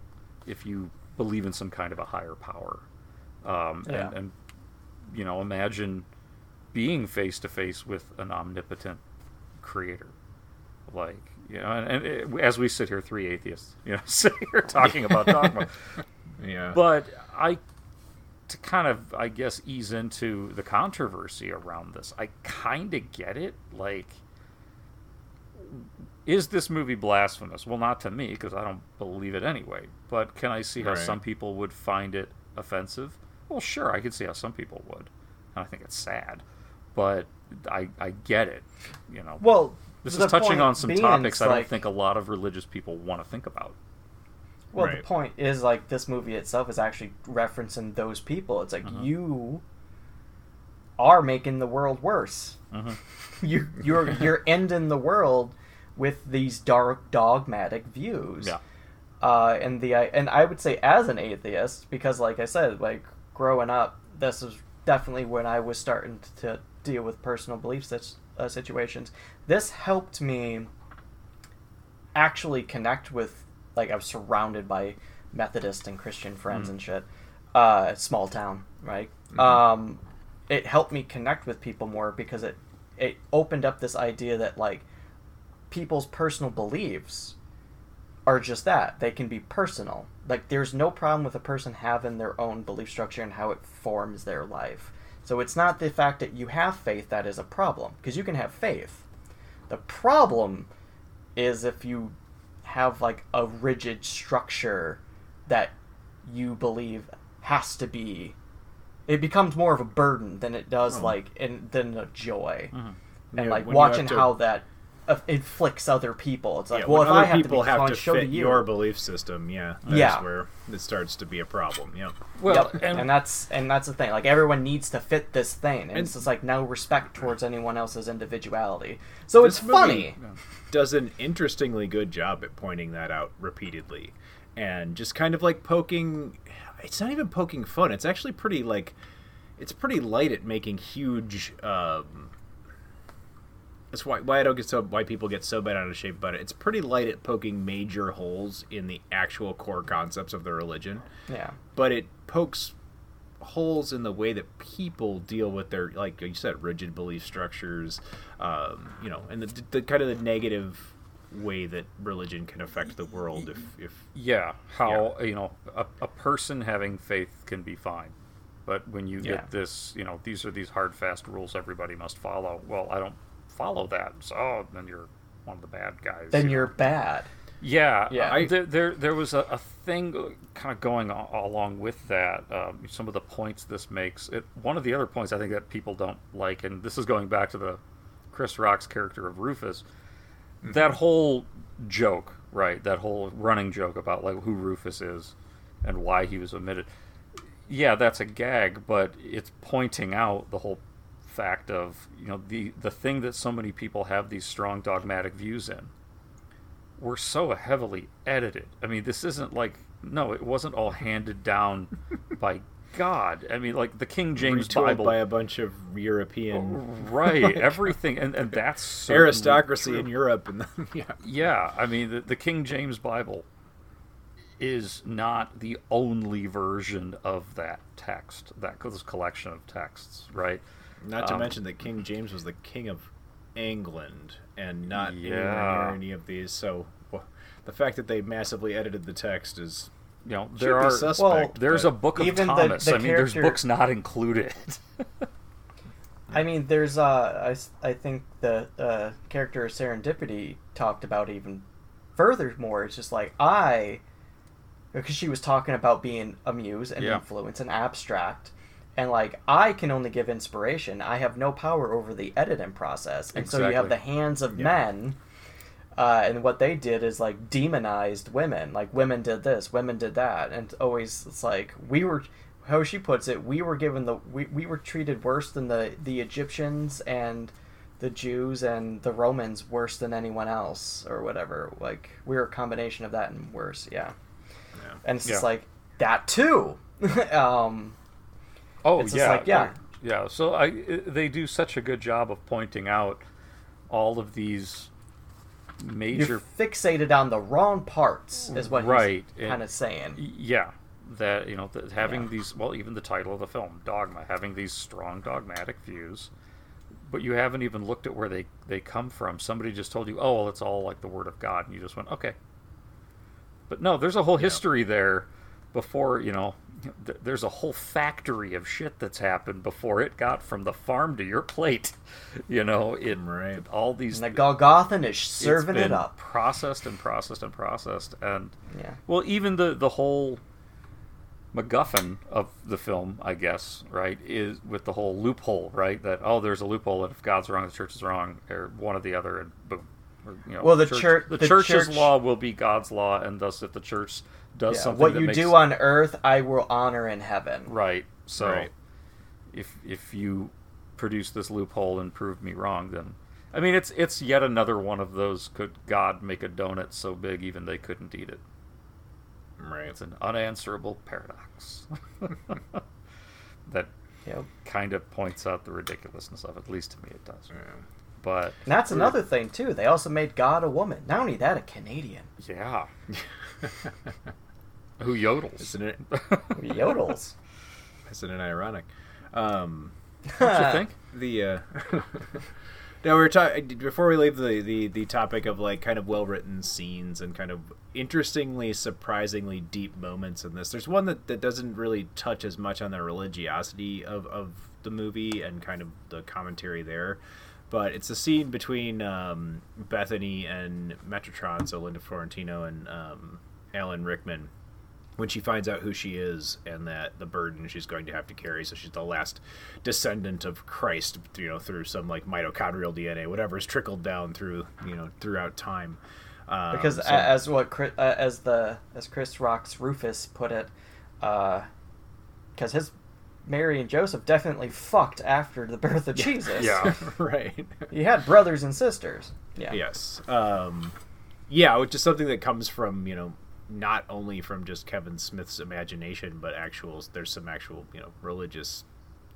if you believe in some kind of a higher power, um, Yeah. and, and you know, imagine being face to face with an omnipotent creator. Like you know and, and it, as we sit here three atheists you know sit here talking about dogma. Yeah. but i to kind of i guess ease into the controversy around this i kind of get it. Like is this movie blasphemous well not to me because i don't believe it anyway but can i see how Right. some people would find it offensive well sure i could see how some people would and i think it's sad but i i get it you know Well, this is touching on some topics it's I don't like- think a lot of religious people want to think about. Well, Right. the point is like this movie itself is actually referencing those people. It's like Uh-huh. you are making the world worse. Uh-huh. you you're you're ending the world with these dark dogmatic views. Yeah. Uh, and the and I would say as an atheist because like I said like growing up this is definitely when I was starting to deal with personal belief sit- uh, situations. This helped me actually connect with like I was surrounded by Methodist and Christian friends Mm. and shit. Uh, small town, right? Um, it helped me connect with people more because it it opened up this idea that like people's personal beliefs are just that they can be personal. Like there's no problem with a person having their own belief structure and how it forms their life. So it's not the fact that you have faith that is a problem because you can have faith. The problem is if you have like a rigid structure that you believe has to be it becomes more of a burden than it does Oh. like in than a joy mm-hmm. and Yeah, like watching to- how that inflicts other people it's like yeah, well if other i have people to be have trying to show fit to you your belief system, yeah, that's Yeah. where it starts to be a problem. Yeah. Well, Yep, and, and, that's and that's the thing. Like everyone needs to fit this thing, and, And- it's just like no respect towards anyone else's individuality. So it's funny. Does an interestingly good job at pointing that out repeatedly, and just kind of like poking. It's not even poking fun. It's actually pretty like, it's pretty light at making huge. Um, that's why why I don't get so why people get so bent out of shape about it. It's pretty light at poking major holes in the actual core concepts of the religion. Yeah. but it pokes holes in the way that people deal with their like you said rigid belief structures um, you know and the, the kind of the negative way that religion can affect the world if if yeah, how you know a, a person having faith can be fine, but when you Yeah. get this, you know, these are these hard fast rules everybody must follow. Well, I don't follow that, so oh, then you're one of the bad guys. Then you you're bad. Yeah, Yeah. I, there, there there was a, a thing kind of going a- along with that. Um, some of the points this makes. It, one of the other points I think that people don't like, and this is going back to the Chris Rock's character of Rufus. That whole joke, right? That whole running joke about like who Rufus is and why he was omitted. Yeah, that's a gag, but it's pointing out the whole fact of you know the the thing that so many people have these strong dogmatic views in were so heavily edited. I mean, this isn't like no, it wasn't all handed down by God. I mean, like the King James retooled Bible, by a bunch of European oh, right? Everything, and and that's aristocracy true. in Europe and yeah Yeah, I mean, the, the King James Bible is not the only version of that text, that this collection of texts, right? Not to Um, mention that King James was the king of England and not anywhere Yeah. near any of these so wh- the fact that they massively edited the text is You know, there are suspect, Well, there's a book of Even the- Thomas. the I mean, there's books not included. I mean, there's uh, I, s- I think the uh, character of Serendipity talked about even furthermore. It's just like I, because she was talking about being a muse and Yeah. influence and abstract, and like I can only give inspiration. I have no power over the editing process, and so you have the hands of Yeah. men. Uh, and what they did is like demonized women. Like women did this, women did that, and always it's like we were. How she puts it, we were given the we, we were treated worse than the the Egyptians and the Jews and the Romans worse than anyone else or whatever. Like we were a combination of that and worse. Yeah. And it's just like that too. um, Oh it's just yeah, like, yeah. yeah. So I they do such a good job of pointing out all of these major you're fixated on the wrong parts, is what right he's kind of saying. Yeah, that you know, that having Yeah. these well, even the title of the film, Dogma, having these strong dogmatic views, but you haven't even looked at where they they come from. Somebody just told you, oh, well, it's all like the Word of God, and you just went, okay. But no, there's a whole history there before you know. Th- There's a whole factory of shit that's happened before it got from the farm to your plate. You know, it all these And the Golgothan is serving it up. processed and processed and processed and Yeah. well even the the whole MacGuffin of the film, I guess, right, is with the whole loophole, right? That oh, there's a loophole, and if God's wrong, the church is wrong, or one or the other, and boom. Or, you know, Well, the church- the, the church's church- law will be God's law, and thus, if the church does Yeah, something, what that you makes, do on earth, I will honor in heaven. right? So, Right. if if you produce this loophole and prove me wrong, then I mean, it's it's yet another one of those. Could God make a donut so big even they couldn't eat it? Right. It's an unanswerable paradox that Yep. kind of points out the ridiculousness of it. At least to me, it does. But And that's another thing too. They also made God a woman. Not only that, a Canadian. Yeah. Who yodels? Isn't it? Who yodels. Isn't it ironic? Um, What you think? The uh, now we were talking before we leave the, the the topic of like kind of well written scenes and kind of interestingly, surprisingly deep moments in this. There's one that, that doesn't really touch as much on the religiosity of, of the movie and kind of the commentary there. But it's a scene between um, Bethany and Metatron, so Linda Fiorentino and um, Alan Rickman, when she finds out who she is and that the burden she's going to have to carry. So she's the last descendant of Christ, you know, through some like mitochondrial DNA, whatever whatever's trickled down through, you know, throughout time. Um, because so- as what Chris, uh, as the as Chris Rock's Rufus put it, because his Mary and Joseph definitely fucked after the birth of Jesus. Yeah, right. He had brothers and sisters. Yeah. Yes. Um, yeah, which is something that comes from you know not only from just Kevin Smith's imagination, but actual. There's some actual you know religious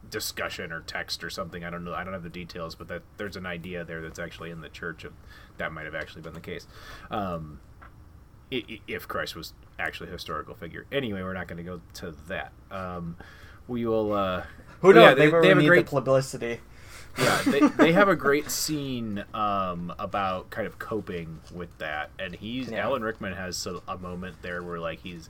discussion or text or something. I don't know. I don't have the details, but that there's an idea there that's actually in the church of that might have actually been the case. Um, if Christ was actually a historical figure. Anyway, we're not going to go to that. Um, we will. Uh, Who oh, yeah, knows? Maybe we have a great the publicity. Yeah, they, they have a great scene um, about kind of coping with that, and he's Yeah. Alan Rickman has a, a moment there where like he's,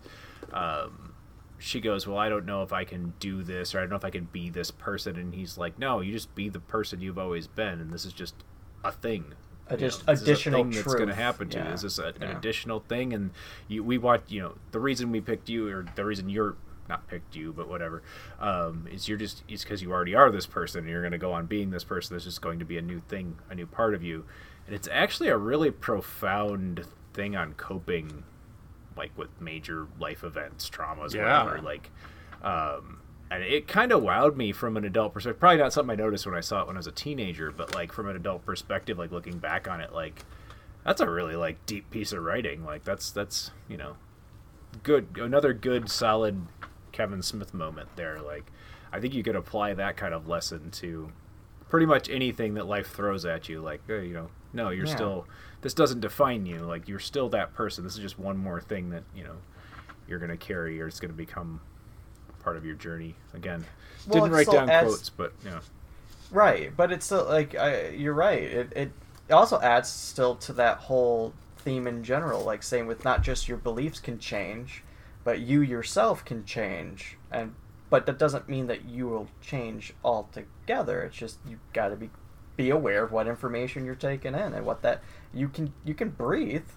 um, she goes, well, I don't know if I can do this, or I don't know if I can be this person, and he's like, no, you just be the person you've always been, and this is just a thing. A You know, just- this is a additional thing that's going to happen to you. Yeah. This is a, an Yeah. additional thing, and you, we want you know the reason we picked you, or the reason you're not picked you, but whatever, um, is you're just it's because you already are this person, and you're going to go on being this person. There's just going to be a new thing, a new part of you, and it's actually a really profound thing on coping, like with major life events, traumas, Yeah. whatever. Like, um, and it kind of wowed me from an adult perspective. Probably not something I noticed when I saw it when I was a teenager, but like from an adult perspective, like looking back on it, like that's a really like deep piece of writing. Like that's that's you know good another good solid Kevin Smith moment there. Like I think you could apply that kind of lesson to pretty much anything that life throws at you. Like you know, no, you're Yeah. still this doesn't define you. Like you're still that person. This is just one more thing that you know you're gonna carry or it's gonna become part of your journey. Again, Well, didn't write down adds- quotes, but yeah. Right, but it's still like I, you're right. It, it it also adds still to that whole theme in general. Like saying with not just your beliefs can change, but you yourself can change, and but that doesn't mean that you will change altogether. It's just you got to be be aware of what information you're taking in and what that you can you can breathe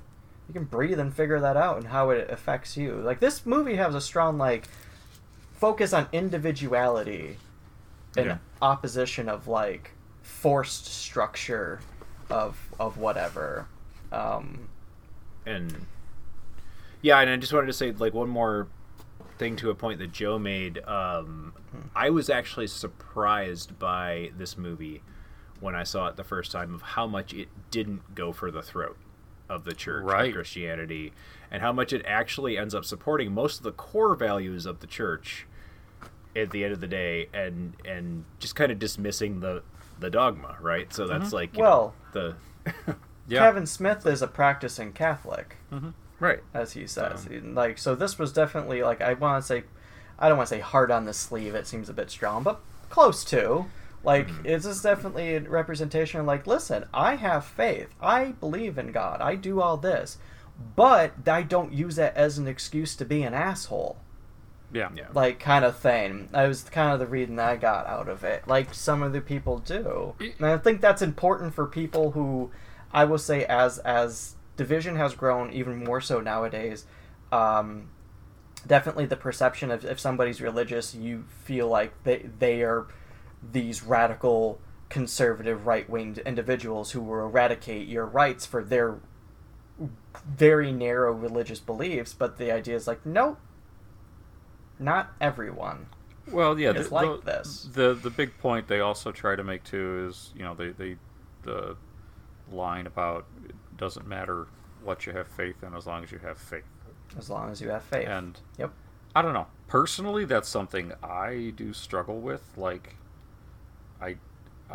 you can breathe and figure that out and how it affects you like this movie has a strong like focus on individuality in Yeah. opposition of like forced structure of of whatever um and yeah, and I just wanted to say like one more thing to a point that Joe made. Um, I was actually surprised by this movie when I saw it the first time of how much it didn't go for the throat of the church Right. and Christianity, and how much it actually ends up supporting most of the core values of the church at the end of the day, and and just kind of dismissing the the dogma, right? So that's Mhm. like you Well- know, the Kevin Smith is a practicing Catholic, right? As he says, like so. This was definitely like I want to say, I don't want to say hard on the sleeve. It seems a bit strong, but close to. Like mm-hmm. it's just definitely a representation. of, Like, listen, I have faith. I believe in God. I do all this, but I don't use that as an excuse to be an asshole. Yeah. Yeah. Like kind of thing. That was kind of the reading I got out of it. Like some of the people do, and I think that's important for people who, I will say, as as division has grown even more so nowadays. Um, definitely the perception of if somebody's religious, you feel like they they are these radical conservative right winged individuals who will eradicate your rights for their very narrow religious beliefs. But the idea is like, nope, not everyone. Well, yeah, is the, like the, this. The the big point they also try to make too is you know they, they the line about doesn't matter what you have faith in as long as you have faith. As long as you have faith. And Yep. I don't know. Personally, that's something I do struggle with. Like, I,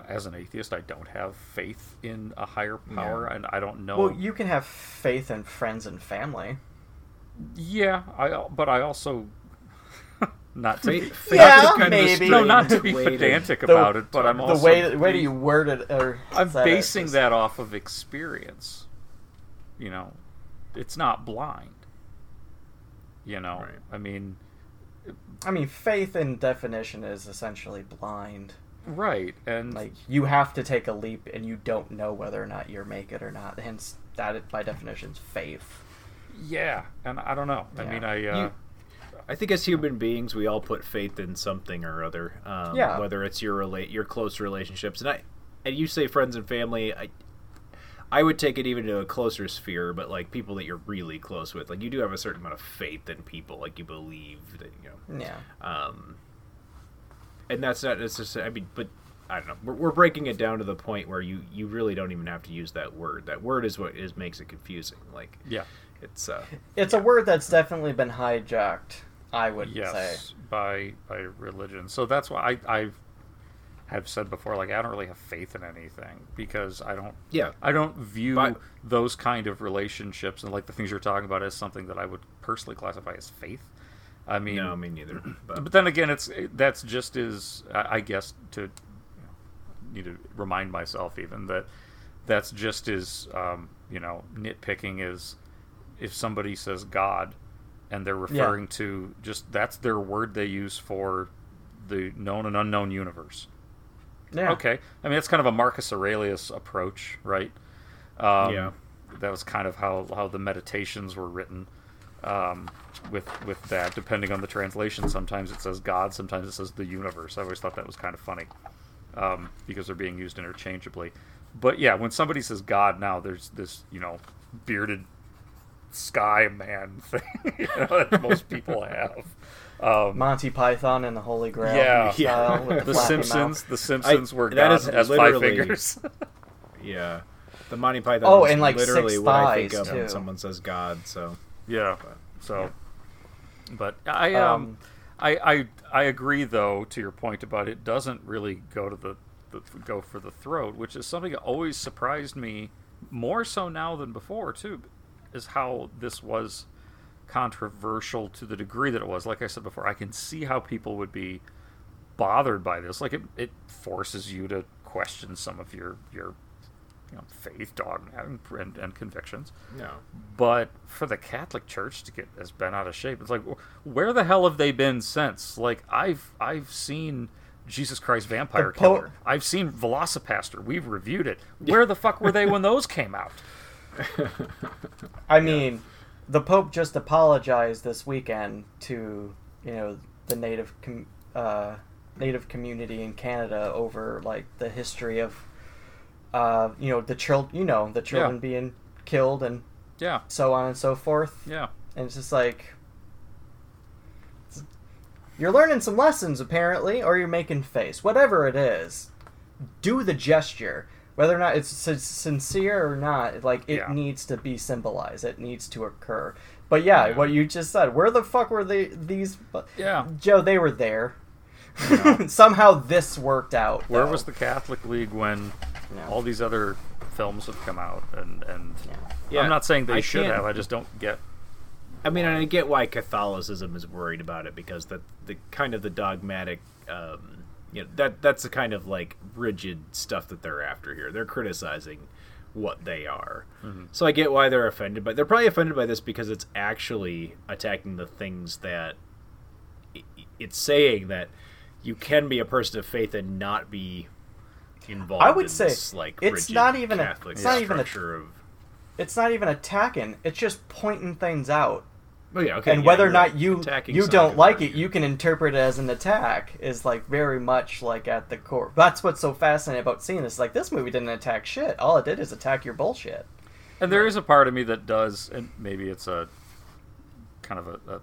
as an atheist, I don't have faith in a higher power, Yeah. and I don't know. Well, you can have faith in friends and family. Yeah, I but I also not to Faith- be, faith Yeah, is kind of maybe. no, not to be way to- pedantic The- about it, but I'm the way- the way do you word it or I'm said it, basing just- that off of experience. You know, it's not blind. You know, I mean, I mean, faith in definition is essentially blind. right, and Like you have to take a leap, and you don't know whether or not you're make it or not. Hence, that by definition is faith. yeah, and I don't know. I mean, I. Uh, You- I think as human beings, we all put faith in something or other. Um, Yeah. Whether it's your relate your close relationships, and I and you say friends and family, I I would take it even to a closer sphere, but like people that you're really close with, like you do have a certain amount of faith in people, like you believe that you know. Yeah. Um. And that's not necessarily. I mean, but I don't know. We're, we're breaking it down to the point where you you really don't even have to use that word. That word is what is makes it confusing. Like Yeah. it's uh. It's a word that's definitely been hijacked. I would yes, say. by by religion. So that's why I I have said before, like I don't really have faith in anything because I don't. Yeah. I don't view But- those kind of relationships and like the things you're talking about as something that I would personally classify as faith. I mean, No, me neither, but- But then again, it's that's just as I guess to you know, need to remind myself even that that's just as um, you know nitpicking is if somebody says God and they're Yeah. referring to just that's their word they use for the known and unknown universe. Yeah. Okay. I mean, it's kind of a Marcus Aurelius approach, right? Um, Yeah. That was kind of how, how the meditations were written um, with with that. Depending on the translation, sometimes it says God, sometimes it says the universe. I always thought that was kind of funny um, because they're being used interchangeably. But yeah, when somebody says God now, there's this you know bearded sky man thing you know, that most people have. Um, Monty Python and the Holy Grail. yeah, style with the flappy Simpsons. mouth. The Simpsons were that God is has five literally- fingers. Yeah, the Monty Python. Oh, and, like, literally six what I think thighs, of when someone says God. So Yeah. So, but I um, Um, I I I agree though to your point about it doesn't really go to the, the go for the throat, which is something that always surprised me more so now than before too, is how this was controversial to the degree that it was. Like I said before, I can see how people would be bothered by this. Like it, it forces you to question some of your your you know, faith, dogma, and, and, and convictions. No. But for the Catholic Church to get as bent out of shape, it's like, where the hell have they been since? Like, I've I've seen Jesus Christ Vampire po- Killer. I've seen Velocipastor. We've reviewed it. Where the fuck were they when those came out? I mean, the Pope just apologized this weekend to you know the native com- uh, native community in Canada over like the history of uh, you know the child you know the children Yeah. being killed and Yeah. so on and so forth. Yeah. And it's just like you're learning some lessons apparently, or you're making face. Whatever it is, do the gesture. Whether or not it's sincere or not, like it Yeah. needs to be symbolized. It needs to occur. But yeah, what you just said. Where the fuck were they? These? Yeah. Joe, they were there. Somehow this worked out. Where though. was the Catholic League when all these other films have come out? And and Yeah, I'm not saying they I should can't- have. I just don't get. I mean, and I get why Catholicism is worried about it because the the kind of the dogmatic, um, you know, that that's the kind of like rigid stuff that they're after here. They're criticizing what they are. Mhm. So I get why they're offended, but they're probably offended by this because it's actually attacking the things that it's saying that you can be a person of faith and not be involved. I would in say this, like it's rigid not even a. It's not even a. structure of It's not even attacking. It's just pointing things out. Oh, yeah, okay, and yeah, whether or not you you don't like it, you can interpret it as an attack. Is like very much like at the core. That's what's so fascinating about seeing this. Like this movie didn't attack shit. All it did is attack your bullshit. And there is a part of me that does, and maybe it's a kind of a, a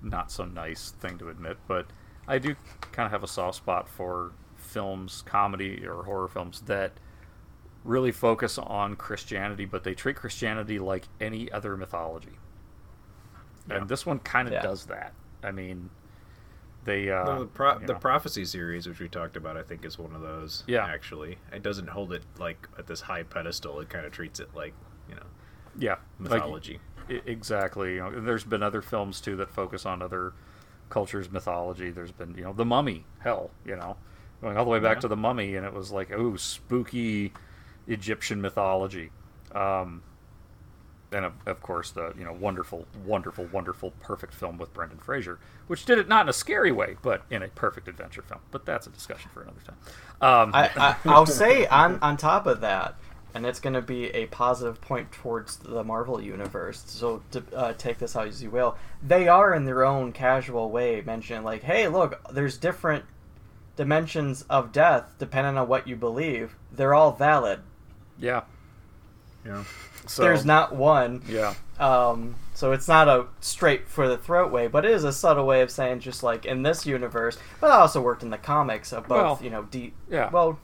not so nice thing to admit, but I do kind of have a soft spot for films, comedy or horror films that really focus on Christianity, but they treat Christianity like any other mythology. And this one kind of Yeah. does that. I mean, they uh, No, the, pro- the prophecy series, which we talked about, I think is one of those. Yeah. actually, it doesn't hold it like at this high pedestal. It kind of treats it like you know, yeah mythology. I- exactly. You know, there's been other films too that focus on other cultures' mythology. There's been you know the Mummy, hell, you know, going all the way back Yeah. to the Mummy, and it was like oh spooky Egyptian mythology. Um, and of, of course the you know wonderful, wonderful, wonderful, perfect film with Brendan Fraser, which did it not in a scary way, but in a perfect adventure film. But that's a discussion for another time. Um, I, I I'll say on on top of that, and it's going to be a positive point towards the Marvel universe. So to uh, take this out as you will, they are in their own casual way mentioning like, hey, look, there's different dimensions of death depending on what you believe. They're all valid. yeah. Yeah. So, There's not one. Yeah. Um, so it's not a straight for the throat way, but it is a subtle way of saying just like in this universe. But I also worked in the comics of both, Well, you know, D. yeah. Well,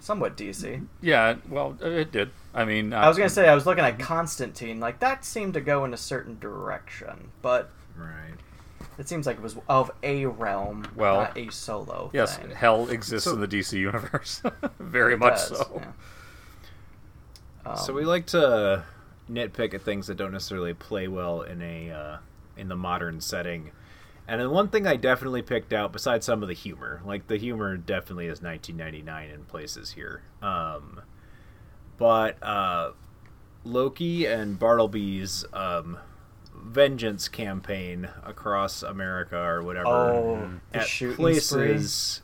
somewhat DC. Yeah, well, it did. I mean, I was gonna say I was looking at Constantine, like that seemed to go in a certain direction, but right. it seems like it was of a realm, Well, not a solo. Yes, thing. hell exists So- in the DC universe, very much does, so. yeah. So Um, we like to nitpick at things that don't necessarily play well in a uh, in the modern setting. And then one thing I definitely picked out, besides some of the humor, like the humor definitely is 1999 in places here. Um, but uh, Loki and Bartleby's um, vengeance campaign across America or whatever Oh, at shooting places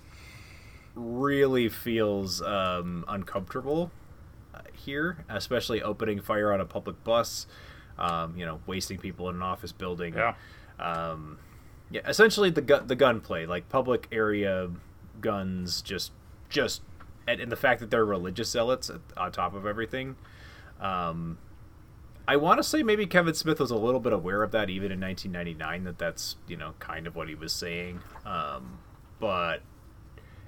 really feels um, uncomfortable here, especially opening fire on a public bus. Um, you know, wasting people in an office building. Yeah. Um, yeah. Essentially, the gu- the gunplay, like public area guns, just just and, and the fact that they're religious zealots at, on top of everything. Um, I want to say maybe Kevin Smith was a little bit aware of that even in 1999 that that's you know kind of what he was saying, um, but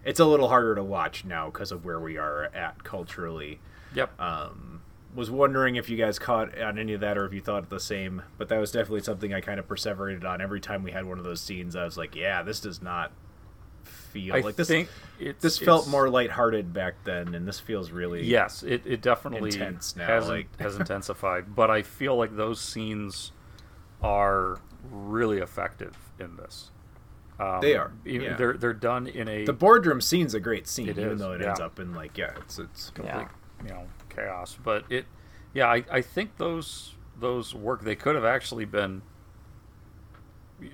it's a little harder to watch now because of where we are at culturally. Yep. Um, was wondering if you guys caught on any of that or if you thought the same, but that was definitely something I kind of perseverated on. Every time we had one of those scenes, I was like, "Yeah, this does not feel I like this." think it's- this felt it's- more lighthearted back then, and this feels really Yes, it, it definitely intense now. has, like has intensified, but I feel like those scenes are really effective in this. Um, They are, yeah. They're they're done in a the boardroom scene's a great scene, even is, though it yeah. ends up in like yeah, it's it's complete, you know chaos. But it, yeah, I, I think those those work. They could have actually been.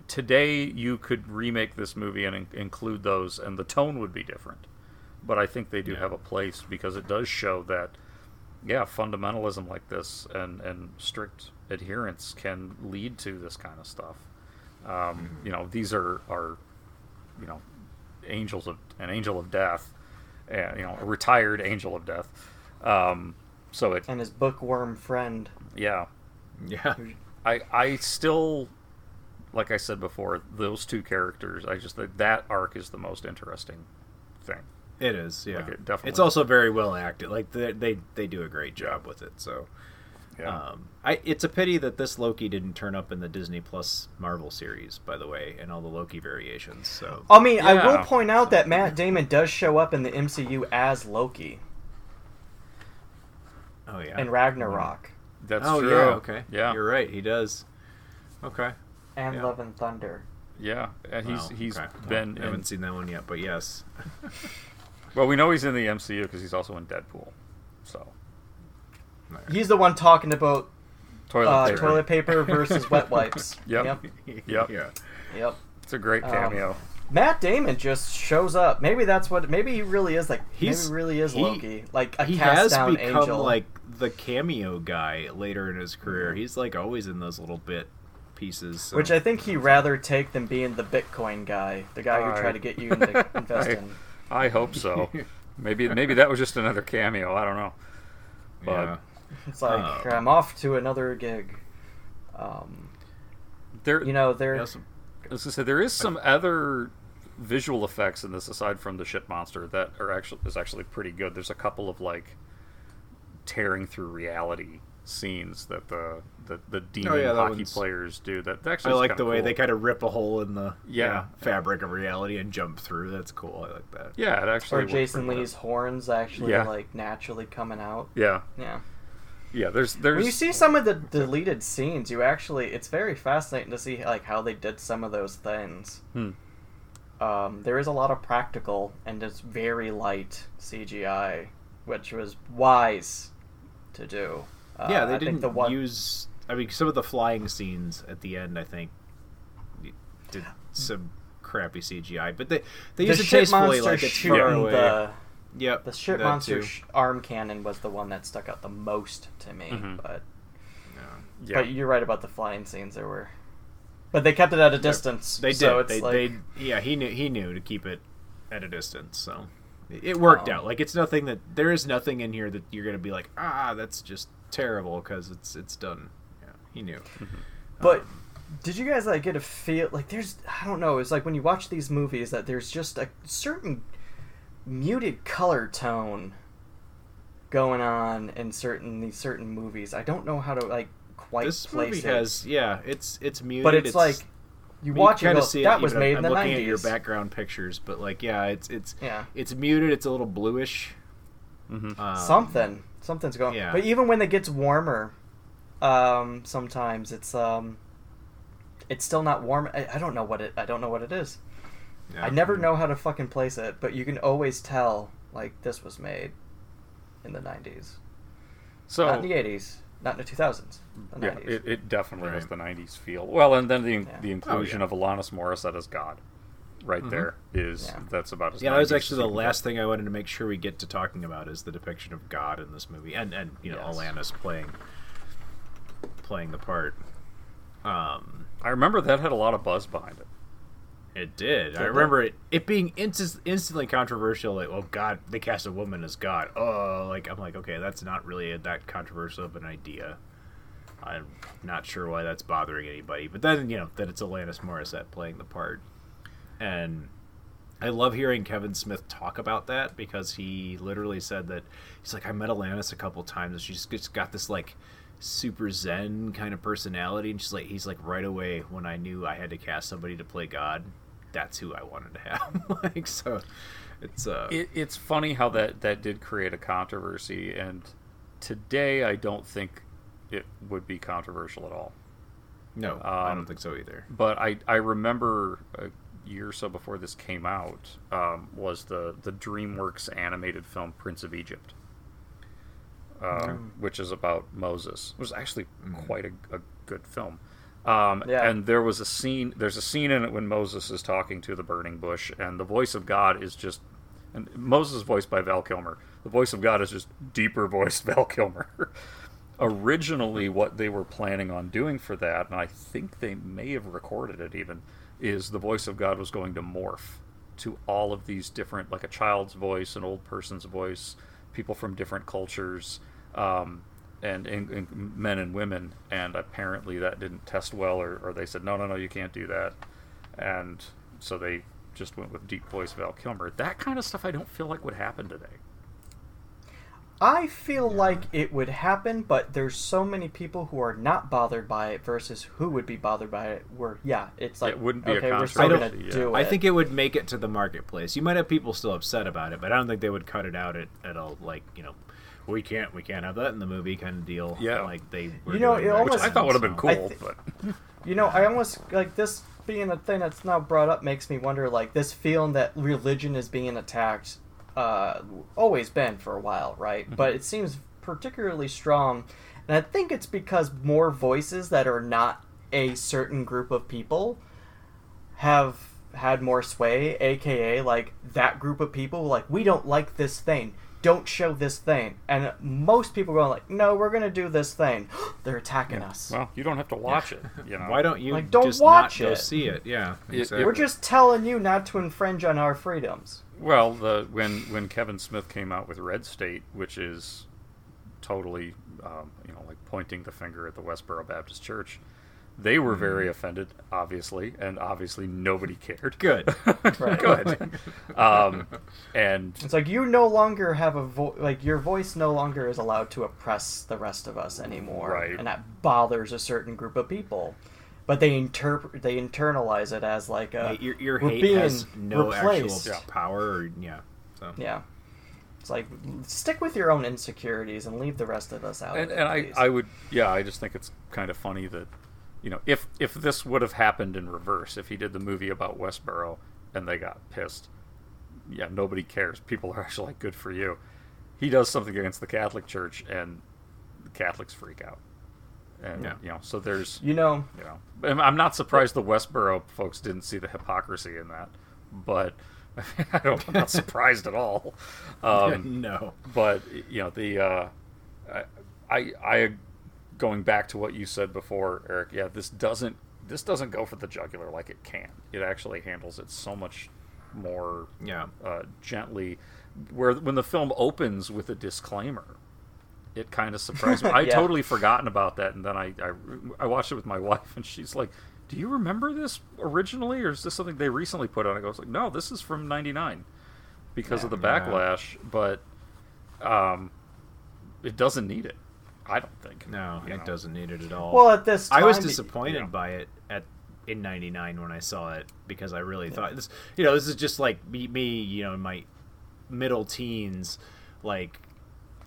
Today, you could remake this movie and in- include those, and the tone would be different. But I think they do have a place because it does show that, yeah, fundamentalism like this and and strict adherence can lead to this kind of stuff. Um, you know, these are are, you know, angels of an angel of death, and you know, a retired angel of death. Um, so it and his bookworm friend. yeah, Yeah. I I still, like I said before, those two characters. I just think that arc is the most interesting thing. It is, yeah. Like, it definitely- It's also very well acted. Like they they, they do a great job with it. So, Yeah. um, I it's a pity that this Loki didn't turn up in the Disney Plus Marvel series, by the way, and all the Loki variations. So, I mean, I will point out that Matt Damon does show up in the MCU as Loki oh yeah, in Ragnarok That's oh true. yeah, okay, Yeah. you're right. He does. Okay, and Yeah. Love and Thunder. Yeah, and he's Wow, he's okay. Well, been I haven't in. seen that one yet, but yes. Well, we know he's in the MCU because he's also in Deadpool. So He's the one talking about toilet uh, paper. toilet paper versus wet wipes. Yep. Yep. Yep. yeah. Yep. It's a great Um, cameo. Matt Damon just shows up. Maybe that's what. Maybe he really is like. He's- maybe he really is he- Loki, like a he cast has down become angel. like the cameo guy later in his career. He's like always in those little bit pieces. so- Which I think he rather take than being the Bitcoin guy, the guy who I- tried to get you to invest I, in. I hope so. maybe maybe that was just another cameo. I don't know. But yeah. It's like Uh, I'm off to another gig. Um, there, you know, there. Yes. I was gonna say there is some other visual effects in this aside from the shit monster that are actually is actually pretty good. There's a couple of like tearing through reality scenes that the the, the demon Oh, yeah, hockey players do. That actually I like kinda the way cool. they kind of rip a hole in the Yeah. yeah, fabric of reality and jump through. That's cool. I like that. Yeah, it actually. Or Jason pretty Lee's horns actually Yeah. like naturally coming out. Yeah. Yeah, yeah. There's there's When you see some of the deleted scenes, you actually it's very fascinating to see like how they did some of those things. Hmm. Um, there is a lot of practical and it's very light CGI, which was wise to do. Uh, yeah, they I didn't think the one use. I mean, some of the flying scenes at the end, I think, did some crappy CGI, but they they the used it ship tastefully, monster like it's shooting far away. the Yep, the ship that monster sh- arm cannon was the one that stuck out the most to me. Mhm. But yeah. but you're right about the flying scenes. There were, but they kept it at a distance. They did. So it's they, like, they yeah he knew he knew to keep it at a distance, so it it worked Um, out. Like it's nothing that there is nothing in here that you're gonna be like ah that's just terrible because it's it's done. Yeah, he knew. But did you guys like get a feel like there's I don't know, it's like when you watch these movies that there's just a certain muted color tone going on in certain these certain movies. I don't know how to like quite This place movie it. has yeah it's it's muted. but it's, like you you watch it kinda go, see it that was made I'm in the looking 90s. at your background pictures, but like yeah, it's it's Yeah. it's muted. It's a little bluish. Mhm. Um, Something. Something's going. yeah. But even when it gets warmer, um, sometimes it's um, it's still not warm. I, I don't know what it. I don't know what it is. Yeah. I never know how to fucking place it, but you can always tell like this was made in the '90s, so not in the '80s, not in the 2000s. The yeah, 90s. it, it definitely has Right. the '90s feel. Well, and then the Yeah. the inclusion yeah. of Alanis Morissette as God, right there is Yeah. that's about as Yeah, that was actually the you can get. last thing I wanted to make sure we get to talking about is the depiction of God in this movie, and and you know Yes. Alanis playing playing the part. Um, I remember that had a lot of buzz behind it. It did. I remember it it being inst- instantly controversial. Like, oh God, they cast a woman as God. Oh, like I'm like, okay, that's not really that controversial of an idea. I'm not sure why that's bothering anybody. But then you know that it's Alanis Morissette playing the part, and I love hearing Kevin Smith talk about that because he literally said that he's like, I met Alanis a couple times and she's just got this like super zen kind of personality, and she's like, he's like right away when I knew I had to cast somebody to play God, that's who I wanted to have. like so, it's uh, it. It's funny how that that did create a controversy, and today I don't think it would be controversial at all. no, I um, don't think so either. But I I remember a year or so before this came out um, was the the DreamWorks animated film Prince of Egypt. uh, which is about Moses. It was actually quite a, a good film. Um, Yeah. And there was a scene. There's a scene in it when Moses is talking to the burning bush, and the voice of God is just. And Moses is voiced by Val Kilmer. The voice of God is just deeper voiced Val Kilmer. Originally, what they were planning on doing for that, and I think they may have recorded it even, is the voice of God was going to morph to all of these different, like a child's voice, an old person's voice, people from different cultures, um, and, and, and men and women. And apparently that didn't test well, or, or they said, no, no, no, you can't do that. And so they just went with deep voice Val Kilmer. That kind of stuff I don't feel like would happen today. I feel like it would happen, but there's so many people who are not bothered by it versus who would be bothered by it. Where yeah, it's like It wouldn't be a okay, we're I still gonna yeah. do I think it would make it to the marketplace. You might have people still upset about it, but I don't think they would cut it out at, at all. Like you know, we can't we can't have that in the movie kind of deal. Yeah. like they. Were You know, it back almost- I thought would have been cool, thi- but You know, I almost like this being a thing that's now brought up makes me wonder like this feeling that religion is being attacked uh always been for a while, right? But it seems particularly strong. And I think it's because more voices that are not a certain group of people have had more sway, aka like that group of people like we don't like this thing. Don't show this thing. And most people going like, "No, we're going to do this thing." They're attacking us. well, you don't have to watch it. You know, Why don't you Like, don't just watch not go it. see it? Yeah, It- exactly. We're just telling you not to infringe on our freedoms. Well, the when when Kevin Smith came out with Red State, which is totally, um, you know, like pointing the finger at the Westboro Baptist Church, they were very offended, obviously, and obviously nobody cared. Good. Right. Good. um, and It's like you no longer have a voice. Like your voice no longer is allowed to oppress the rest of us anymore, Right. and that bothers a certain group of people. But they interpret, they internalize it as like a Yeah, your your we're hate being has no replaced. actual power. Or, yeah. So. Yeah. It's like stick with your own insecurities and leave the rest of us out. and, of it, and I. I would yeah I just think it's kind of funny that you know if if this would have happened in reverse if he did the movie about Westboro and they got pissed yeah nobody cares people are actually like good for you he does something against the Catholic Church and the Catholics freak out and Yeah. you know so there's you know, you know I'm- I'm not surprised the Westboro folks didn't see the hypocrisy in that but I don't, I'm not surprised at all um, no. but you know the uh, I, I I going back to what you said before, Eric. Yeah, this doesn't this doesn't go for the jugular like it can. It actually handles it so much more Yeah. uh, gently. Where when the film opens with a disclaimer, it kind of surprised me. I Yeah. totally forgotten about that, and then I, I I watched it with my wife, and she's like. Do you remember this originally, or is this something they recently put on? I was like, no, this is from '99 because of the Yeah. backlash, but um, it doesn't need it. I don't think. No, you it know. doesn't need it at all. Well, at this I was time, disappointed yeah. by it at in '99 when I saw it because I really thought this. You know, this is just like me, me. You know, in my middle teens, like,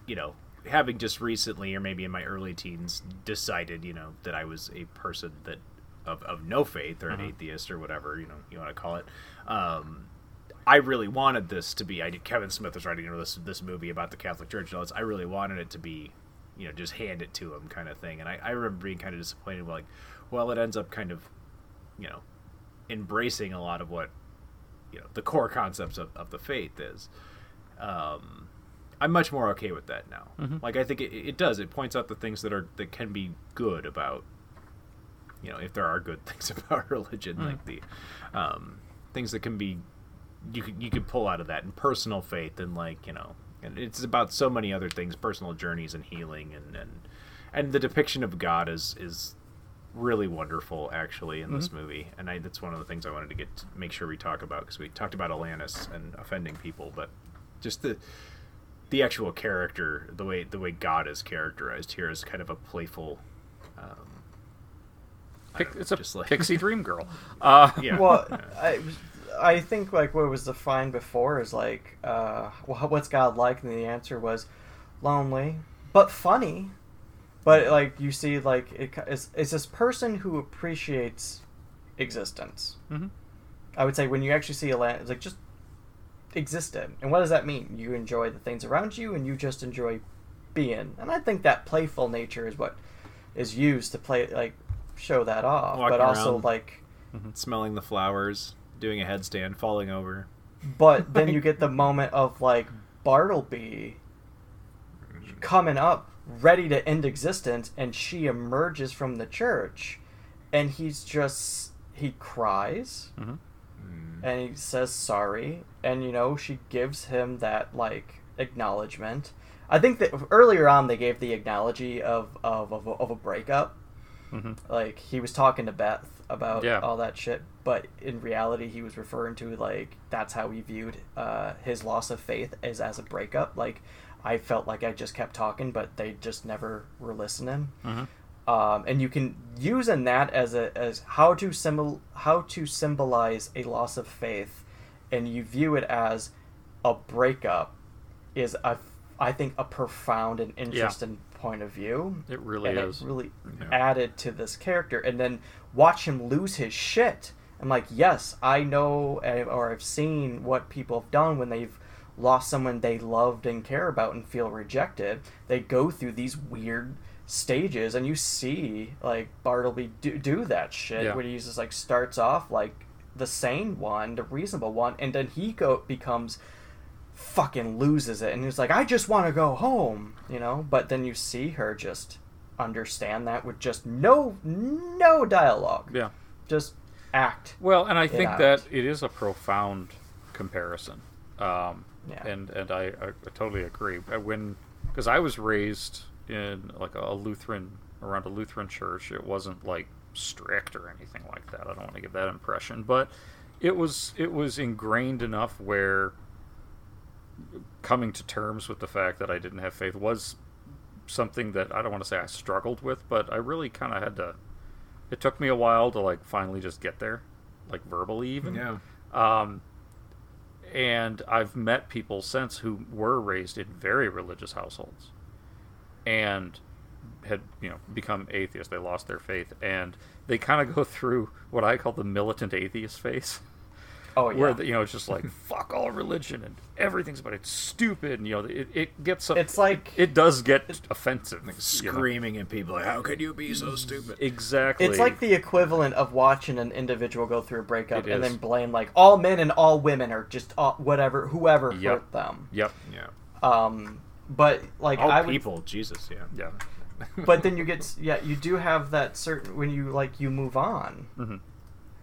you know, having just recently or maybe in my early teens decided, you know, that I was a person that of, of no faith or an atheist or whatever you know you want to call it. Um, I really wanted this to be. I did. Kevin Smith was writing you know, this this movie about the Catholic Church. And all this. I really wanted it to be, you know, just hand it to him kind of thing. And I, I remember being kind of disappointed. Like, well, it ends up kind of, you know, embracing a lot of what, you know, the core concepts of, of the faith is. Um, I'm much more okay with that now. Like, I think it, it does. It points out the things that are that can be good about you know if there are good things about religion like the um, things that can be you could you could pull out of that and personal faith and like you know and it's about so many other things personal journeys and healing and and and the depiction of god is is really wonderful actually in this movie. And I, that's one of the things i wanted to get to make sure we talk about because we talked about Alanis and offending people but just the the actual character the way the way god is characterized here is kind of a playful um, I Pic- know, it's a like- pixie dream girl. Uh, yeah. Well, I, I think like what was defined before is like, uh, what's God like? And the answer was lonely, but funny. But like you see, like it, it's, it's this person who appreciates existence. Mhm. I would say when you actually see Alanis, it's like just existed. And what does that mean? You enjoy the things around you, and you just enjoy being, and I think that playful nature is what is used to play like show that off, Walking but also around. like smelling the flowers, doing a headstand, falling over. But then you get the moment of like Bartleby coming up, ready to end existence, and she emerges from the church, and he's just he cries, Mhm. and he says sorry, and you know she gives him that like acknowledgement. I think that earlier on they gave the acknowledge of of of a, of a breakup. Mhm. Like he was talking to Beth about Yeah. all that shit, but in reality he was referring to like that's how he viewed uh, his loss of faith as as a breakup. Like I felt like I just kept talking, but they just never were listening. Mhm. Um, and you can use in that as a as how to symbol how to symbolize a loss of faith, and you view it as a breakup is a I think a profound and interesting point of view. It really and is. It really Yeah. added to this character, and then watch him lose his shit. I'm like, yes, I know, eh, or I've seen what people have done when they've lost someone they loved and care about and feel rejected. They go through these weird stages, and you see like Bartleby do, do that shit Yeah. where he just like starts off like the sane one, the reasonable one, and then he go becomes fucking loses it and he's like i just want to go home you know but then you see her just understand that with just no no dialogue Yeah. just act Well, and I think that it is a profound comparison. Um, Yeah. And and I, I totally agree. When because I was raised in like a Lutheran around a Lutheran church, it wasn't like strict or anything like that. I don't want to give that impression, but it was it was ingrained enough where coming to terms with the fact that I didn't have faith was something that I don't want to say I struggled with, but I really kind of had to. It took me a while to like finally just get there, like verbally even. Yeah. Um, and I've met people since who were raised in very religious households, and had you know become atheists. They lost their faith, and they kind of go through what I call the militant atheist phase. Oh, yeah. Where the, you know it's just like fuck all religion and everything's but it's stupid and you know it, it gets It's like- it, does get offensive you know? Screaming at people like, "How could you be so stupid?" exactly it's like the equivalent of watching an individual go through a breakup It and is. then blame like all men and all women are just all, whatever whoever Yep. hurt them Yep. Yeah. um but like All i would people, Jesus, yeah. Yeah. but then you get yeah you do have that certain when you like you move on Mhm.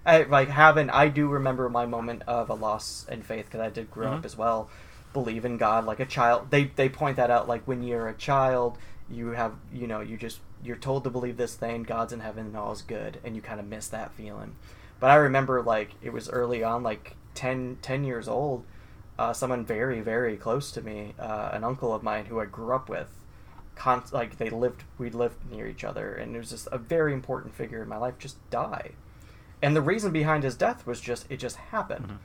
I, like having i do remember my moment of a loss in faith because i did grow up Mhm. as well. Believe in god like a child they they point that out like when you're a child you have you know you just you're told to believe this thing god's in heaven and all is good and you kind of miss that feeling. But i remember like it was early on like 10 10 years old uh, someone very very close to me uh, an uncle of mine who i grew up with con- like they lived we lived near each other and it was just a very important figure in my life just die and the reason behind his death was just it just happened. Mm-hmm.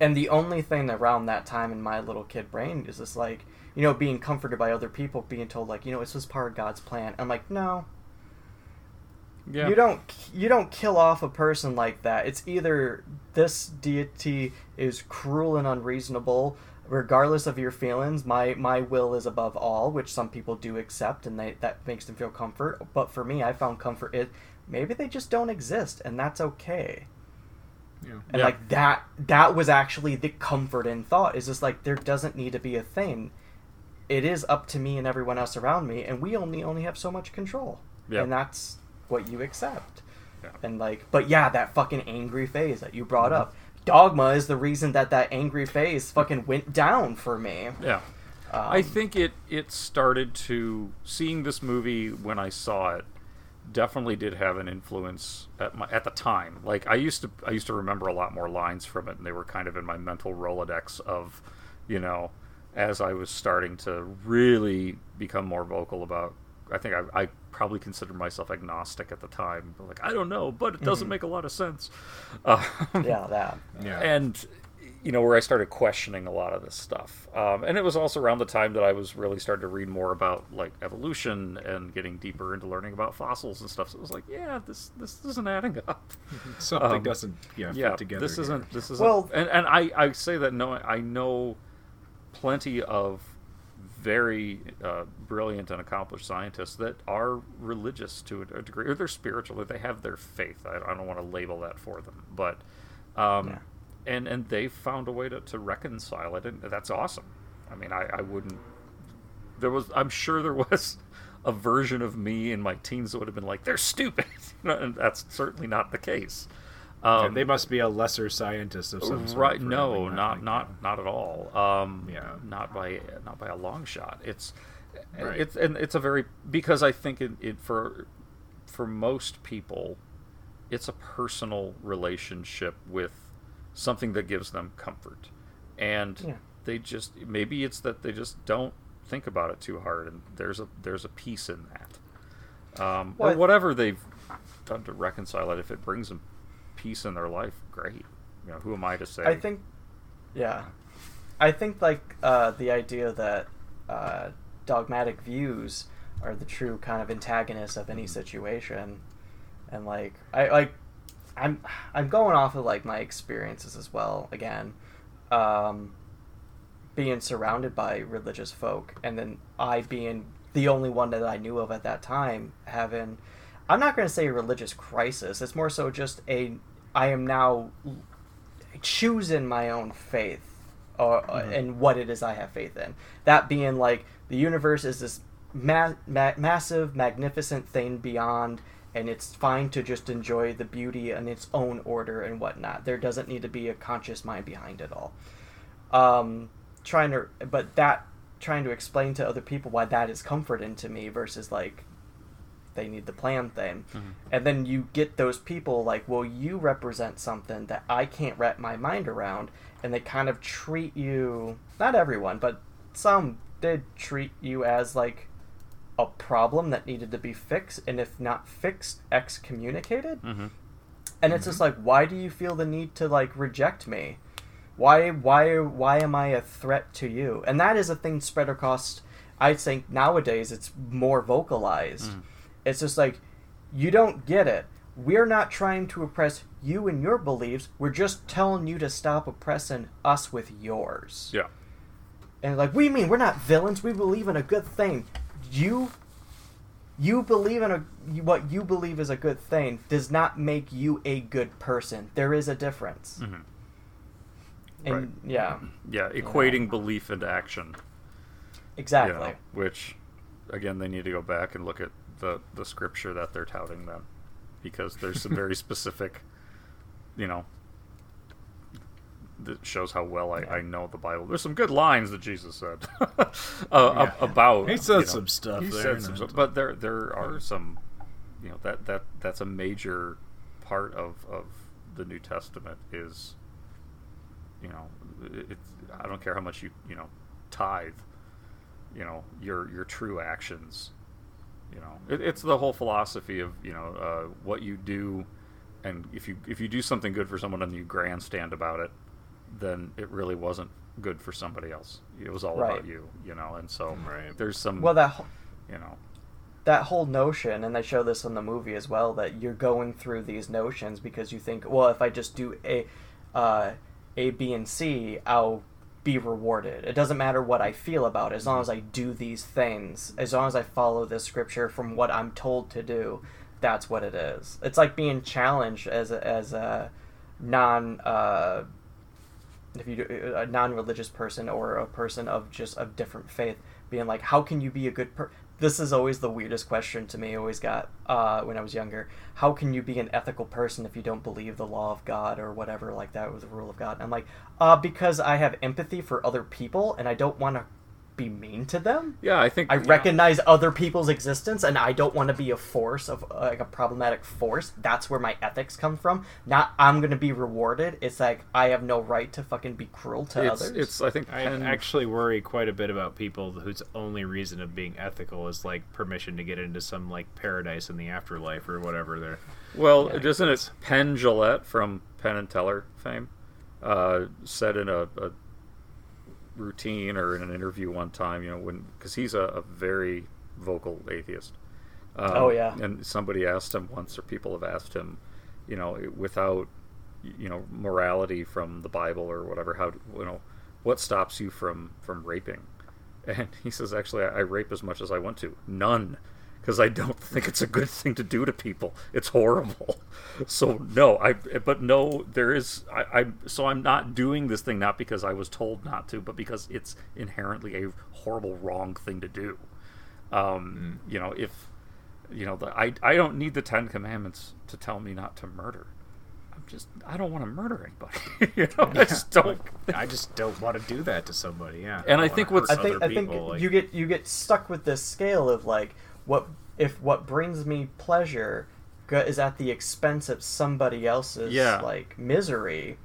And the only thing around that time in my little kid brain is this like you know being comforted by other people being told like you know it's just part of god's plan? I'm like no. Yeah. you don't you don't kill off a person like that. It's either this deity is cruel and unreasonable regardless of your feelings. My my will is above all which some people do accept and they that makes them feel comfort. But for me i found comfort it maybe they just don't exist and that's okay Yeah. and Yeah. like that that was actually the comfort in thought is just like there doesn't need to be a thing it is up to me and everyone else around me and we only only have so much control Yeah. and that's what you accept Yeah. and like but yeah that fucking angry phase that you brought Mm-hmm. up dogma is the reason that that angry phase fucking went down for me Yeah. Um, I think it it started to seeing this movie when I saw it definitely did have an influence at my at the time. Like I used to I used to remember a lot more lines from it and they were kind of in my mental Rolodex of, you know, as I was starting to really become more vocal about I think I, I probably considered myself agnostic at the time. But like I don't know, but it doesn't Mhm. make a lot of sense. Uh, yeah that Yeah. and you know where I started questioning a lot of this stuff. Um, and it was also around the time that I was really starting to read more about like evolution and getting deeper into learning about fossils and stuff. So it was like, yeah, this this isn't adding up. Something doesn't, yeah, fit yeah. together This here. isn't. This isn't. Well- and and I I say that knowing I know plenty of very uh, brilliant and accomplished scientists that are religious to a, a degree, or they're spiritual, or they have their faith. I, I don't want to label that for them, but um, Yeah. And and they found a way to, to reconcile it, and that's awesome. I mean, I, I wouldn't. There was, I'm sure there was a version of me in my teens that would have been like, "They're stupid," and that's certainly not the case. Yeah, they must be a lesser scientist of some sort. Um, Right? No, not like not not at all. Um, Yeah. not by not by a long shot. It's Right. it's and it's a very because I think it, it for for most people, it's a personal relationship with something that gives them comfort, and Yeah. they just maybe it's that they just don't think about it too hard, and there's a there's a peace in that, um, or Well, I- whatever they've done to reconcile it. If it brings them peace in their life, great. You know, who am I to say? I think, yeah, I think like uh, the idea that uh, dogmatic views are the true kind of antagonists of any situation, and like I like, I'm I'm going off of like my experiences as well. Again, um, being surrounded by religious folk, and then I being the only one that I knew of at that time having. I'm not going to say a religious crisis. It's more so just a. I am now choosing my own faith or Mhm. and what it is I have faith in. That being like the universe is this ma- ma- massive, magnificent thing beyond, and it's fine to just enjoy the beauty in its own order and whatnot. There doesn't need to be a conscious mind behind it all. Um, trying to, but that trying to explain to other people why that is comforting to me versus like they need the plan thing. Mhm. And then you get those people like, well, you represent something that I can't wrap my mind around, and they kind of treat you, not everyone, but some did treat you as like a problem that needed to be fixed, and if not fixed, excommunicated. Mhm. And it's just like, why do you feel the need to like reject me? Why, why, why am I a threat to you? And that is a thing spread across. I think nowadays it's more vocalized. Mm. It's just like, you don't get it. We're not trying to oppress you and your beliefs. We're just telling you to stop oppressing us with yours. Yeah. And like, we mean we're not villains. We believe in a good thing. You, you believe in a what you believe is a good thing does not make you a good person. There is a difference. Mhm. And Right. yeah, Yeah, equating belief into action. Exactly. You know, which, again, they need to go back and look at the the scripture that they're touting then, because there's some very specific, you know, that shows how well I, I know the Bible. There's some good lines that Jesus said uh, Yeah. about. He said you know, some stuff He there, said some stuff, but there there are some, you know, that that that's a major part of of the New Testament is you know, it's I don't care how much you you know tithe, you know your your true actions. You know, it, it's the whole philosophy of you know uh, what you do, and if you if you do something good for someone and you grandstand about it, then it really wasn't good for somebody else. It was all Right. about you. You know, and so there's some Well, that wh- you know that whole notion, and they show this in the movie as well, that you're going through these notions because you think, well, if I just do a, uh, A, B, and C, I'll be rewarded. It doesn't matter what I feel about it, as long as I do these things, as long as I follow this scripture from what I'm told to do, that's what it is. It's like being challenged as a, as a non. Uh, if you do, a non-religious person or a person of just a different faith being like how can you be a good person this is always the weirdest question to me always got uh, when i was younger. How can you be an ethical person if you don't believe the law of god or whatever like that or the rule of god? And i'm like uh, because i have empathy for other people and i don't want to be mean to them. Yeah I think i yeah. recognize other people's existence and i don't want to be a force of like a problematic force. That's where my ethics come from. Not i'm gonna be rewarded. It's like i have no right to fucking be cruel to It's- others. it's I think I Penn- actually worry quite a bit about people whose only reason of being ethical is like permission to get into some like paradise in the afterlife or whatever. They're Well, Yeah, doesn't it Penn Jillette from Penn and Teller fame uh, said in a, a routine or in an interview one time, you know, when because he's a, a very vocal atheist. Um, Oh, yeah. And somebody asked him once, or people have asked him, you know, without you know morality from the Bible or whatever, how do- you know what stops you from from raping? And he says, actually, I, I rape as much as I want to. None. Because I don't think it's a good thing to do to people. It's horrible. So no, I. But no, there is. I, I. So I'm not doing this thing not because I was told not to, but because it's inherently a horrible, wrong thing to do. Um, You know, if you know, the, I. I don't need the Ten Commandments to tell me not to murder. I'm just. I don't want to murder anybody. you know, I just don't. I just don't want to do that to somebody. Yeah. And I don't think wanna what's- I think other I think like- you get you get stuck with this scale of like what if what brings me pleasure is at the expense of somebody else's Yeah. like misery,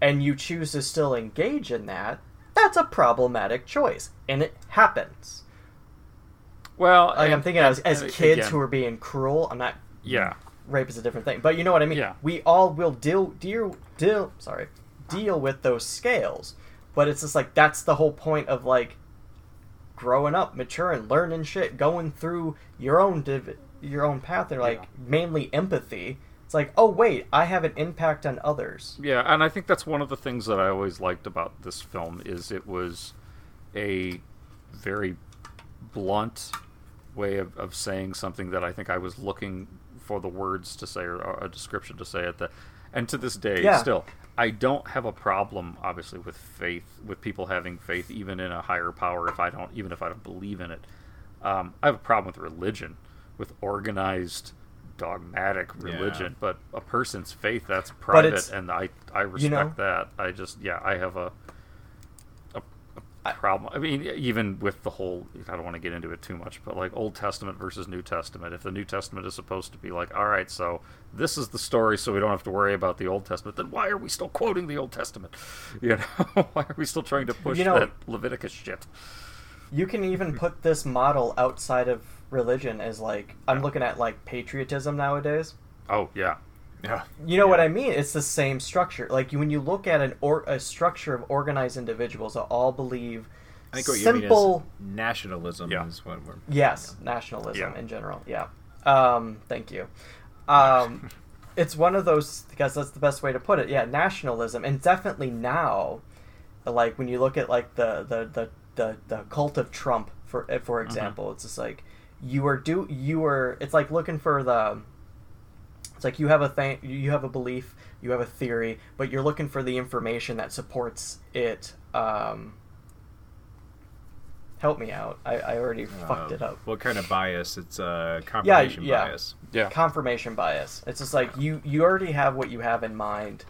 and you choose to still engage in that. That's a problematic choice, and it happens. Well, Like I'm thinking as, and- as and kids again- who are being cruel. I'm not. Yeah. Rape is a different thing, but you know what I mean. Yeah. We all will deal deal deal. Sorry, deal with those scales, but it's just like that's the whole point of like growing up, maturing, learning shit, going through your own div- your own path. They're like mainly empathy. It's like, oh wait, I have an impact on others. Yeah, and I think that's one of the things that I always liked about this film is it was a very blunt way of, of saying something that I think I was looking for the words to say or, or a description to say at the and to this day Yeah. still I don't have a problem obviously with faith with people having faith even in a higher power if I don't even if I don't believe in it. Um, I have a problem with religion, with organized dogmatic Yeah. religion, but a person's faith that's private, and I I respect you know- that. I just yeah, I have a problem. I mean, even with the whole I don't want to get into it too much, but like Old Testament versus New Testament. If the New Testament is supposed to be like, all right, so this is the story, so we don't have to worry about the Old Testament, then why are we still quoting the Old Testament? You know, why are we still trying to push You know- that Leviticus shit? You can even put this model outside of religion as like I'm looking at like patriotism nowadays. Oh yeah, yeah. You know what I mean? It's the same structure. Like when you look at an or a structure of organized individuals that all believe I think what simple you mean is nationalism is what we're. Yes, nationalism Yeah. in general. Yeah. Um, thank you. Um, it's one of those because that's the best way to put it. Yeah, nationalism, and definitely now, like when you look at like the the the the, the cult of Trump for eh, for example, it's just like you are do you are. It's like looking for the. It's like you have a thing, you have a belief, you have a theory, but you're looking for the information that supports it. Um, help me out. I, I already fucked uh, it up What kind of bias? It's uh, yeah, confirmation yeah. bias. Yeah. Confirmation bias. It's just like you you already have what you have in mind,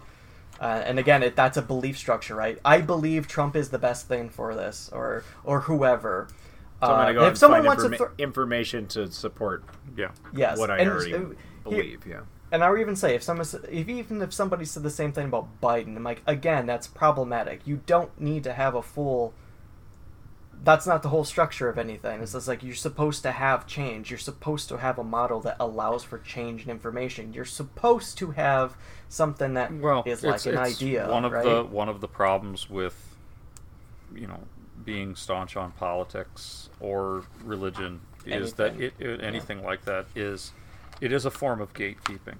uh, and again, it, that's a belief structure, right? I believe Trump is the best thing for this, or or whoever. So I'm Uh, go and if someone find wants to, informa- throw information to support. Yeah. yes, What I and, already uh, here- believe. Yeah. And I would even say if someone, if even if somebody said the same thing about Biden, I'm like, again, that's problematic. You don't need to have a full. That's not the whole structure of anything. It's just like you're supposed to have change. You're supposed to have a model that allows for change and information. You're supposed to have something that is well, like it's, an it's idea. One of right? the one of the problems with you know being staunch on politics or religion is that it, it anything like that is it is a form of gatekeeping,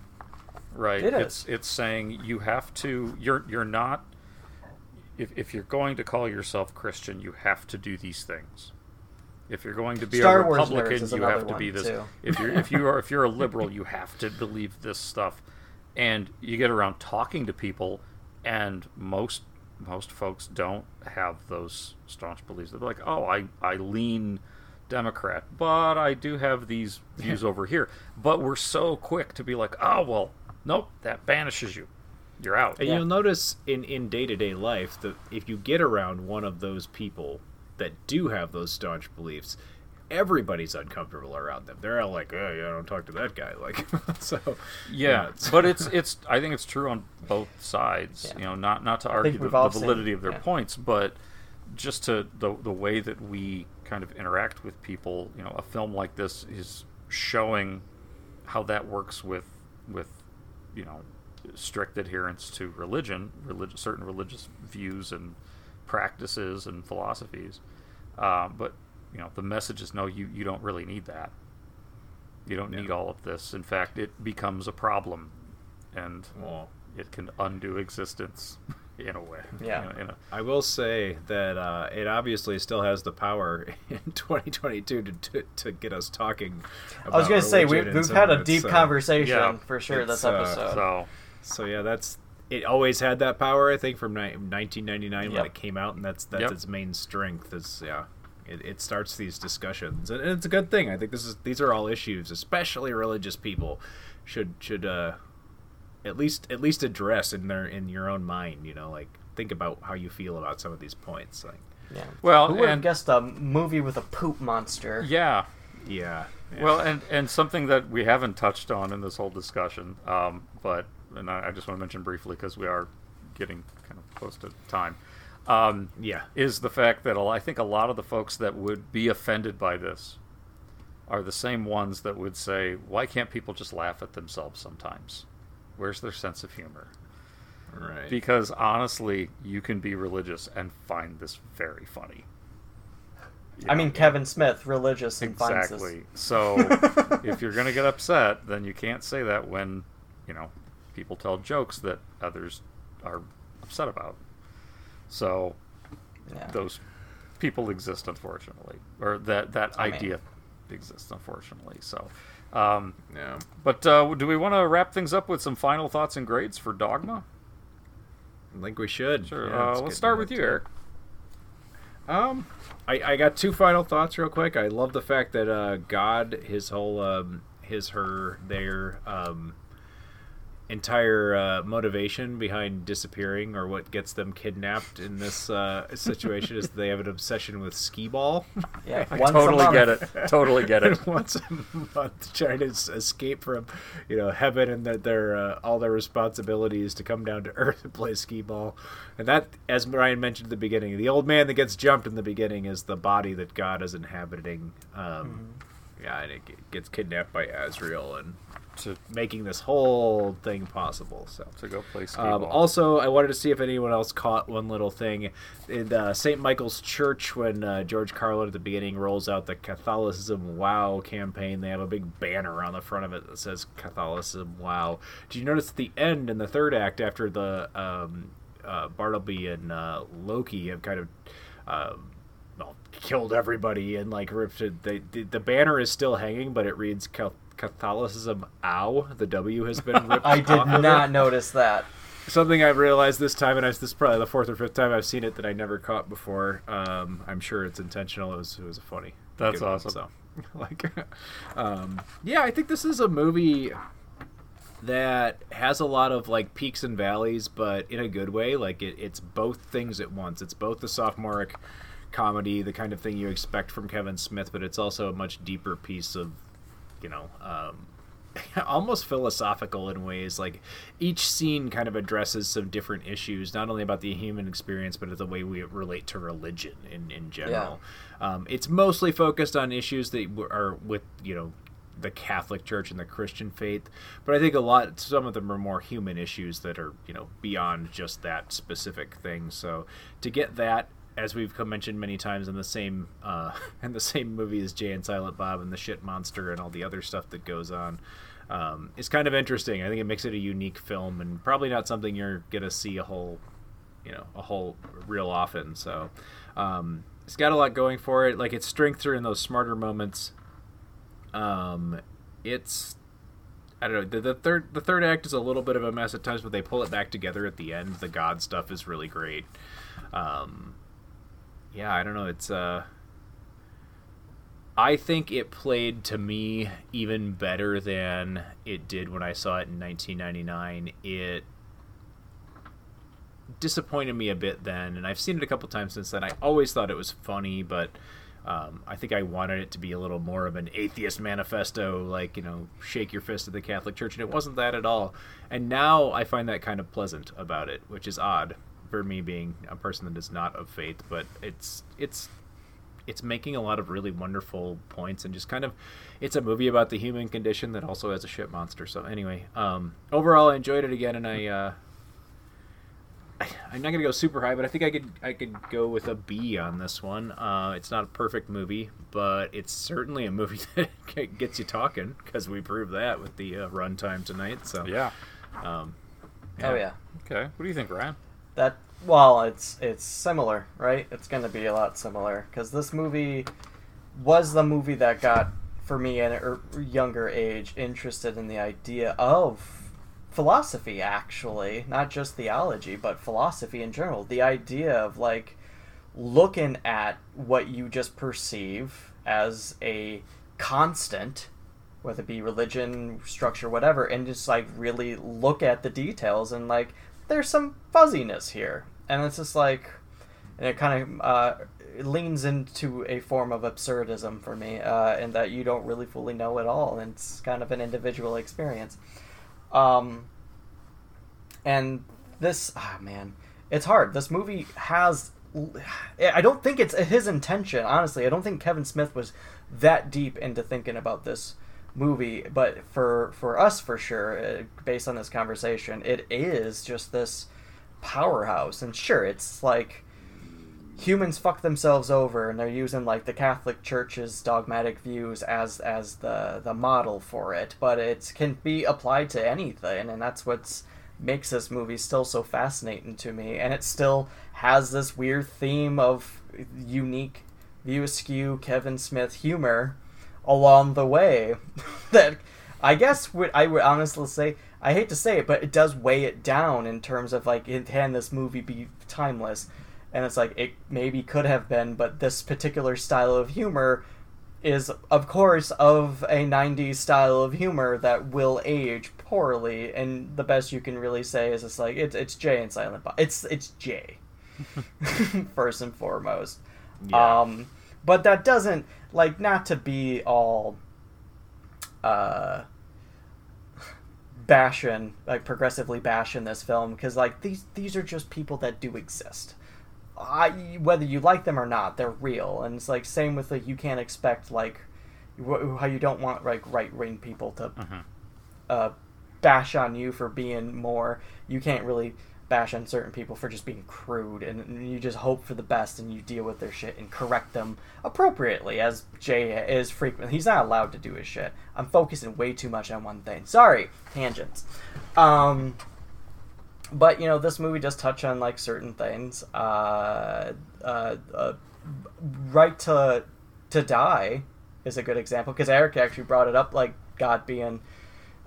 right? It it's it's saying you have to you're you're not if if you're going to call yourself Christian, you have to do these things. If you're going to be Star a Republican, you have to be this. too. If you're if you are if you're a liberal, you have to believe this stuff. And you get around talking to people, and most most folks don't have those staunch beliefs. They're like, oh, I I lean Democrat, but I do have these views over here. But we're so quick to be like, oh well, nope, that banishes you. You're out. And you'll notice in in day to day life that if you get around one of those people that do have those staunch beliefs, everybody's uncomfortable around them. They're all like, "Oh, yeah, don't talk to that guy." Like, so Yeah, it's- but it's it's. I think it's true on both sides. You know, not not to think argue the, the all seen- validity of their yeah. points, but just to the the way that we kind of interact with people. You know, a film like this is showing how that works with with you know strict adherence to religion, religious certain religious views and practices and philosophies. Uh, but you know, the message is no, you you don't really need that. You don't need all of this. In fact, it becomes a problem, and it can undo existence in a way. Yeah. In a, in a, I will say that uh, it obviously still has the power in 2022 to to, to get us talking. About I was gonna say we, religion and we've had a deep uh, conversation yeah, for sure this it's, uh, episode. so So yeah, that's it. Always had that power, I think, from ni- 1999 when it came out, and that's that's Yep. its main strength. Is yeah, it, it starts these discussions, and it's a good thing. I think this is these are all issues, especially religious people should should uh at least at least address in their in your own mind. You know, like think about how you feel about some of these points. Like yeah. well, Who would have and guessed a movie with a poop monster? yeah, yeah, yeah. Well, and and something that we haven't touched on in this whole discussion, um, but and I, I just want to mention briefly because we are getting kind of close to time. Um, yeah, is the fact that I think a lot of the folks that would be offended by this are the same ones that would say, "Why can't people just laugh at themselves sometimes? Where's their sense of humor?" right. Because honestly, you can be religious and find this very funny. You I know? mean, Kevin Smith, religious and finds this. Exactly. So if you're going to get upset, then you can't say that when, you know, people tell jokes that others are upset about. So Yeah. those people exist, unfortunately, or that that I mean- idea exists, unfortunately. So, um, yeah. but uh, do we want to wrap things up with some final thoughts and grades for Dogma? I think we should. Sure. Yeah, uh, let's start with you, too. Eric. Um, I, I got two final thoughts real quick. I love the fact that uh, God, his whole, um, his, her, their, um, entire uh, motivation behind disappearing or what gets them kidnapped in this uh, situation is they have an obsession with skee ball. Yeah, I once a totally month. get it. Totally get it. Once a month, trying to escape from, you know, heaven and that their uh, all their responsibilities to come down to earth and play skee ball, and that, as Ryan mentioned at the beginning, the old man that gets jumped in the beginning is the body that God is inhabiting. Um, Yeah, and it gets kidnapped by Azrael and to making this whole thing possible. So to go play um, also, I wanted to see if anyone else caught one little thing in uh, St. Michael's Church when uh, George Carlin at the beginning rolls out the Catholicism Wow campaign. They have a big banner on the front of it that says Catholicism Wow. Did you notice at the end in the third act after the um, uh, Bartleby and uh, Loki have kind of. Um, well, killed everybody and like ripped it. They, the, the banner is still hanging, but it reads Catholicism. Ow! The W has been ripped. I did off of it not notice that. something I've realized this time, and I've, this is probably the fourth or fifth time I've seen it that I never caught before. Um, I'm sure it's intentional. It was it was a funny. That's good one, awesome. so, like, um, yeah, I think this is a movie that has a lot of like peaks and valleys, but in a good way. Like it, it's both things at once. It's both the sophomoric comedy, the kind of thing you expect from Kevin Smith, but it's also a much deeper piece of, you know, um, almost philosophical in ways. Like each scene kind of addresses some different issues, not only about the human experience, but of the way we relate to religion in in general. Um, it's mostly focused on issues that are with you know the Catholic Church and the Christian faith, but I think a lot some of them are more human issues that are you know beyond just that specific thing. So to get that. As we've mentioned many times in the same uh, in the same movie as Jay and Silent Bob and the Shit Monster and all the other stuff that goes on, um, it's kind of interesting. I think it makes it a unique film and probably not something you're gonna see a whole, you know, a whole real often. So um, it's got a lot going for it. Like its strengths are in those smarter moments. Um, it's I don't know. The, the third the third act is a little bit of a mess at times, but they pull it back together at the end. The God stuff is really great. Um, yeah, I don't know. It's uh, I think it played to me even better than it did when I saw it in 1999. It disappointed me a bit then, and I've seen it a couple times since then. I always thought it was funny, but um, I think I wanted it to be a little more of an atheist manifesto, like, you know, shake your fist at the Catholic Church, and it wasn't that at all. And now I find that kind of pleasant about it, which is odd for me being a person that is not of faith, but it's it's it's making a lot of really wonderful points and just kind of it's a movie about the human condition that also has a shit monster so anyway um, overall i enjoyed it again and i uh, i'm not gonna go super high but i think i could i could go with a b on this one uh, it's not a perfect movie but it's certainly a movie that gets you talking because we proved that with the uh, runtime tonight so Yeah. um, Oh yeah. Okay. What do you think, Ryan? That well, it's it's similar, right? It's going to be a lot similar because this movie was the movie that got for me at a er, younger age interested in the idea of philosophy actually not just theology but philosophy in general the idea of like looking at what you just perceive as a constant whether it be religion structure whatever and just like really look at the details and like there's some fuzziness here and it's just like and it kind of uh, leans into a form of absurdism for me, uh, in that you don't really fully know at all, and it's kind of an individual experience. Um, and this, ah, oh man, it's hard. This movie has. I don't think it's his intention, honestly. I don't think Kevin Smith was that deep into thinking about this movie, but for for us, for sure, uh, based on this conversation, it is just this powerhouse. And sure, it's like humans fuck themselves over and they're using like the Catholic Church's dogmatic views as as the the model for it, but it can be applied to anything and that's what's makes this movie still so fascinating to me and it still has this weird theme of unique view askew Kevin Smith humor along the way that I guess would I would honestly say I hate to say it, but it does weigh it down in terms of like can this movie be timeless? and it's like it maybe could have been but this particular style of humor is of course of a 90s style of humor that will age poorly and the best you can really say is it's like it's it's Jay and Silent Bob. It's it's Jay. first and foremost. Yeah. Um but that doesn't like not to be all uh bashing like progressively bashing this film because like these these are just people that do exist I, whether you like them or not, they're real, and it's like same with like you can't expect like wh- how you don't want like right wing people to mm-hmm. uh, bash on you for being more. You can't really bash on certain people for just being crude, and, you just hope for the best and you deal with their shit and correct them appropriately. As Jay is frequent, he's not allowed to do his shit. I'm focusing way too much on one thing. Sorry, tangents. Um, but you know this movie does touch on like certain things uh, uh, uh, right to to die is a good example because eric actually brought it up like god being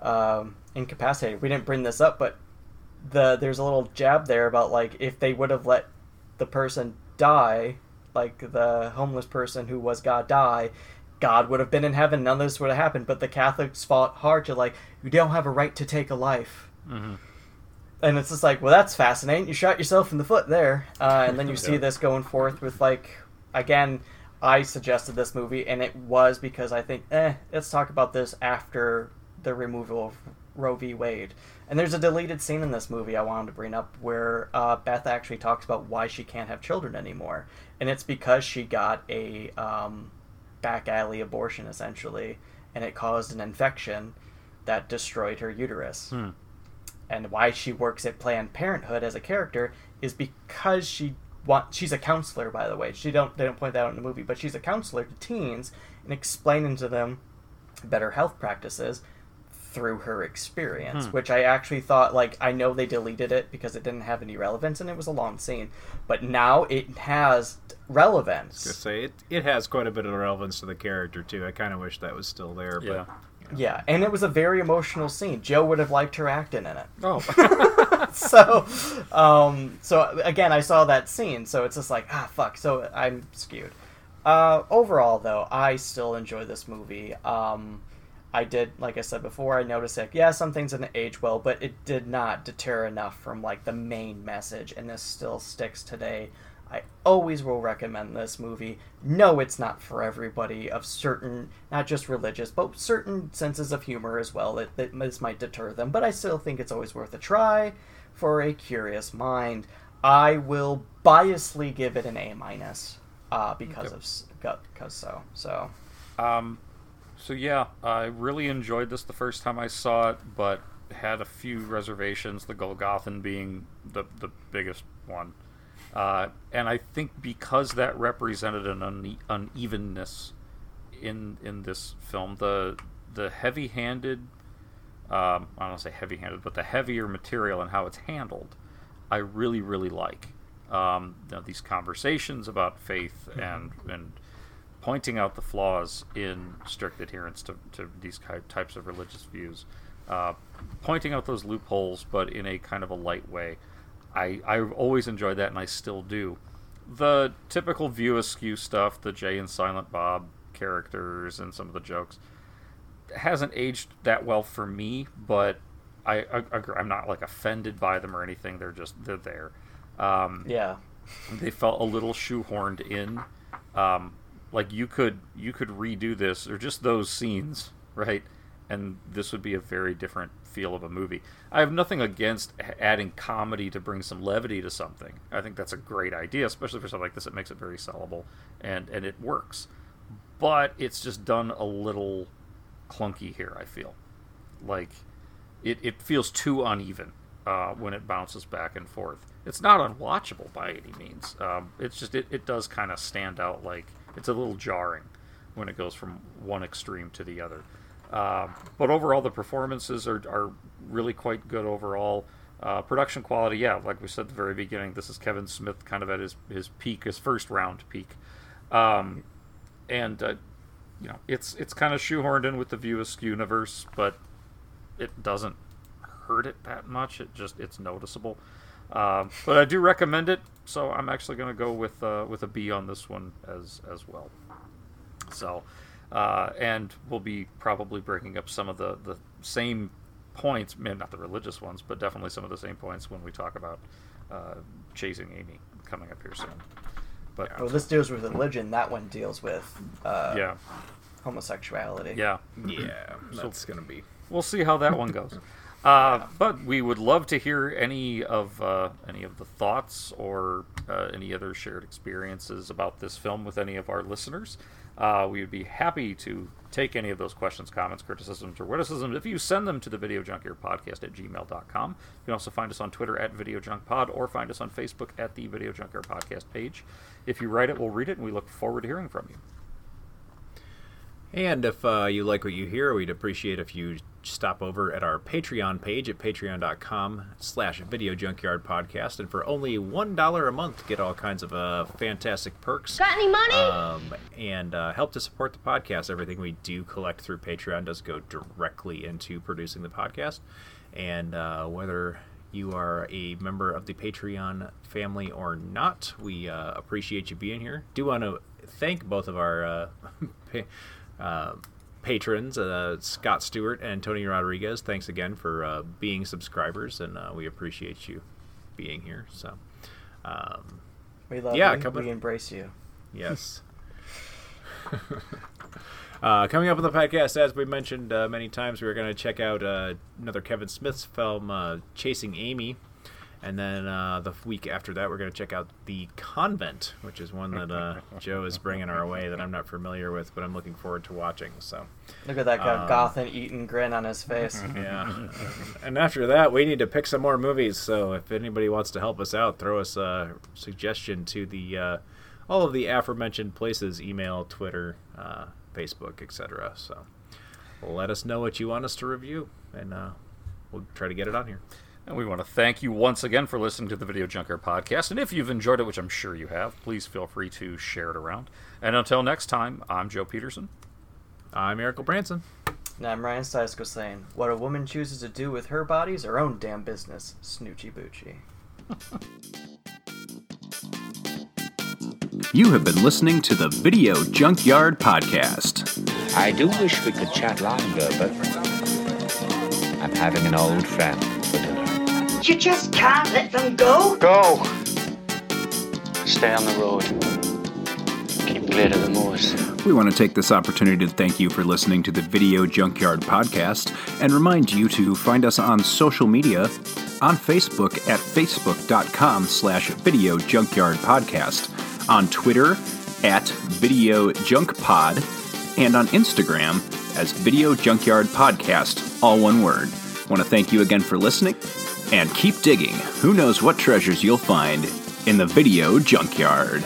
um, incapacitated we didn't bring this up but the there's a little jab there about like if they would have let the person die like the homeless person who was god die god would have been in heaven none of this would have happened but the catholics fought hard to like you don't have a right to take a life mm-hmm and it's just like, well, that's fascinating. You shot yourself in the foot there, uh, and then you see this going forth with like, again, I suggested this movie, and it was because I think, eh, let's talk about this after the removal of Roe v. Wade. And there's a deleted scene in this movie I wanted to bring up where uh, Beth actually talks about why she can't have children anymore, and it's because she got a um, back alley abortion essentially, and it caused an infection that destroyed her uterus. Hmm and why she works at Planned Parenthood as a character is because she want she's a counselor by the way. She don't they don't point that out in the movie, but she's a counselor to teens and explaining to them better health practices through her experience, Hmm. which I actually thought like I know they deleted it because it didn't have any relevance and it was a long scene, but now it has relevance. Just say it. It has quite a bit of relevance to the character too. I kind of wish that was still there, Yeah. but Yeah, and it was a very emotional scene. Joe would have liked her acting in it. Oh. so, um, so again, I saw that scene, so it's just like ah fuck. So I'm skewed. Uh, overall, though, I still enjoy this movie. Um, I did, like I said before, I noticed like yeah, some things didn't age well, but it did not deter enough from like the main message, and this still sticks today. I always will recommend this movie. No, it's not for everybody of certain, not just religious, but certain senses of humor as well. That, that this might deter them, but I still think it's always worth a try for a curious mind. I will biasly give it an A minus uh, because Okay. of because so so. Um, so yeah, I really enjoyed this the first time I saw it, but had a few reservations. The Golgothan being the the biggest one, uh, and I think because that represented an une- unevenness in in this film, the the heavy-handed, um, I don't want to say heavy-handed, but the heavier material and how it's handled, I really really like. Um, you know, these conversations about faith Mm-hmm. and and pointing out the flaws in strict adherence to, to these types of religious views, uh, pointing out those loopholes, but in a kind of a light way. I I've always enjoyed that, and I still do. The typical view askew stuff, the Jay and Silent Bob characters, and some of the jokes, hasn't aged that well for me. But I, I agree. I'm not like offended by them or anything. They're just they're there. Um, Yeah. they felt a little shoehorned in. Um, like you could you could redo this or just those scenes, right? And this would be a very different feel of a movie. I have nothing against adding comedy to bring some levity to something. I think that's a great idea, especially for something like this. It makes it very sellable and and it works. But it's just done a little clunky here. I feel like it, it feels too uneven uh, when it bounces back and forth. It's not unwatchable by any means. Um, it's just it, it does kind of stand out like it's a little jarring when it goes from one extreme to the other. Um, but overall, the performances are, are really quite good overall. Uh, production quality, yeah, like we said at the very beginning, this is Kevin Smith kind of at his, his peak, his first round peak. Um, and uh, you know, it's it's kind of shoehorned in with the View Askew universe, but it doesn't hurt it that much. It just it's noticeable. Um, but I do recommend it, so I'm actually going to go with uh, with a B on this one as as well. So, uh, and we'll be probably breaking up some of the the same points, man, not the religious ones, but definitely some of the same points when we talk about uh, chasing Amy coming up here soon. But Well, this deals with religion. That one deals with uh, Yeah. homosexuality. Yeah. Yeah, So- that's gonna be. We'll see how that one goes. Uh, but we would love to hear any of uh, any of the thoughts or uh, any other shared experiences about this film with any of our listeners. Uh, we would be happy to take any of those questions, comments, criticisms, or witticisms if you send them to the Video Junkyard Podcast at gmail.com. You can also find us on Twitter at Video Junk Pod or find us on Facebook at the Video Junkyard Podcast page. If you write it, we'll read it, and we look forward to hearing from you. And if uh, you like what you hear, we'd appreciate if you stop over at our Patreon page at patreon.com slash video junkyard podcast. And for only $1 a month, get all kinds of uh, fantastic perks. Got any money? Um, and uh, help to support the podcast. Everything we do collect through Patreon does go directly into producing the podcast. And uh, whether you are a member of the Patreon family or not, we uh, appreciate you being here. Do want to thank both of our uh, patrons, uh, Scott Stewart and Tony Rodriguez. Thanks again for uh, being subscribers, and uh, we appreciate you being here. So, um, We love yeah, you. come- We embrace you. Yes. uh, coming up on the podcast, as we mentioned uh, many times, we are going to check out uh, another Kevin Smith's film, uh, Chasing Amy. And then uh, the week after that, we're going to check out The Convent, which is one that uh, Joe is bringing our way that I'm not familiar with, but I'm looking forward to watching. So, Look at that Um, goth and Eaton grin on his face. yeah. and after that, we need to pick some more movies. So if anybody wants to help us out, throw us a suggestion to the uh, all of the aforementioned places: email, Twitter, uh, Facebook, etc. So let us know what you want us to review, and uh, we'll try to get it on here. And we want to thank you once again for listening to the Video Junkyard podcast. And if you've enjoyed it, which I'm sure you have, please feel free to share it around. And until next time, I'm Joe Peterson. I'm Eric Branson. And I'm Ryan Sticeco saying, what a woman chooses to do with her body is her own damn business. Snoochie boochie. You have been listening to the Video Junkyard Podcast. I do wish we could chat longer, but I'm having an old friend for. You just can't let them go. Go! Stay on the road. Keep clear of the moors. We want to take this opportunity to thank you for listening to the Video Junkyard Podcast and remind you to find us on social media on Facebook at facebook.com slash video junkyard podcast, on Twitter at video junk pod, and on Instagram as Video Junkyard Podcast, all one word. Want to thank you again for listening and keep digging. Who knows what treasures you'll find in the Video Junkyard.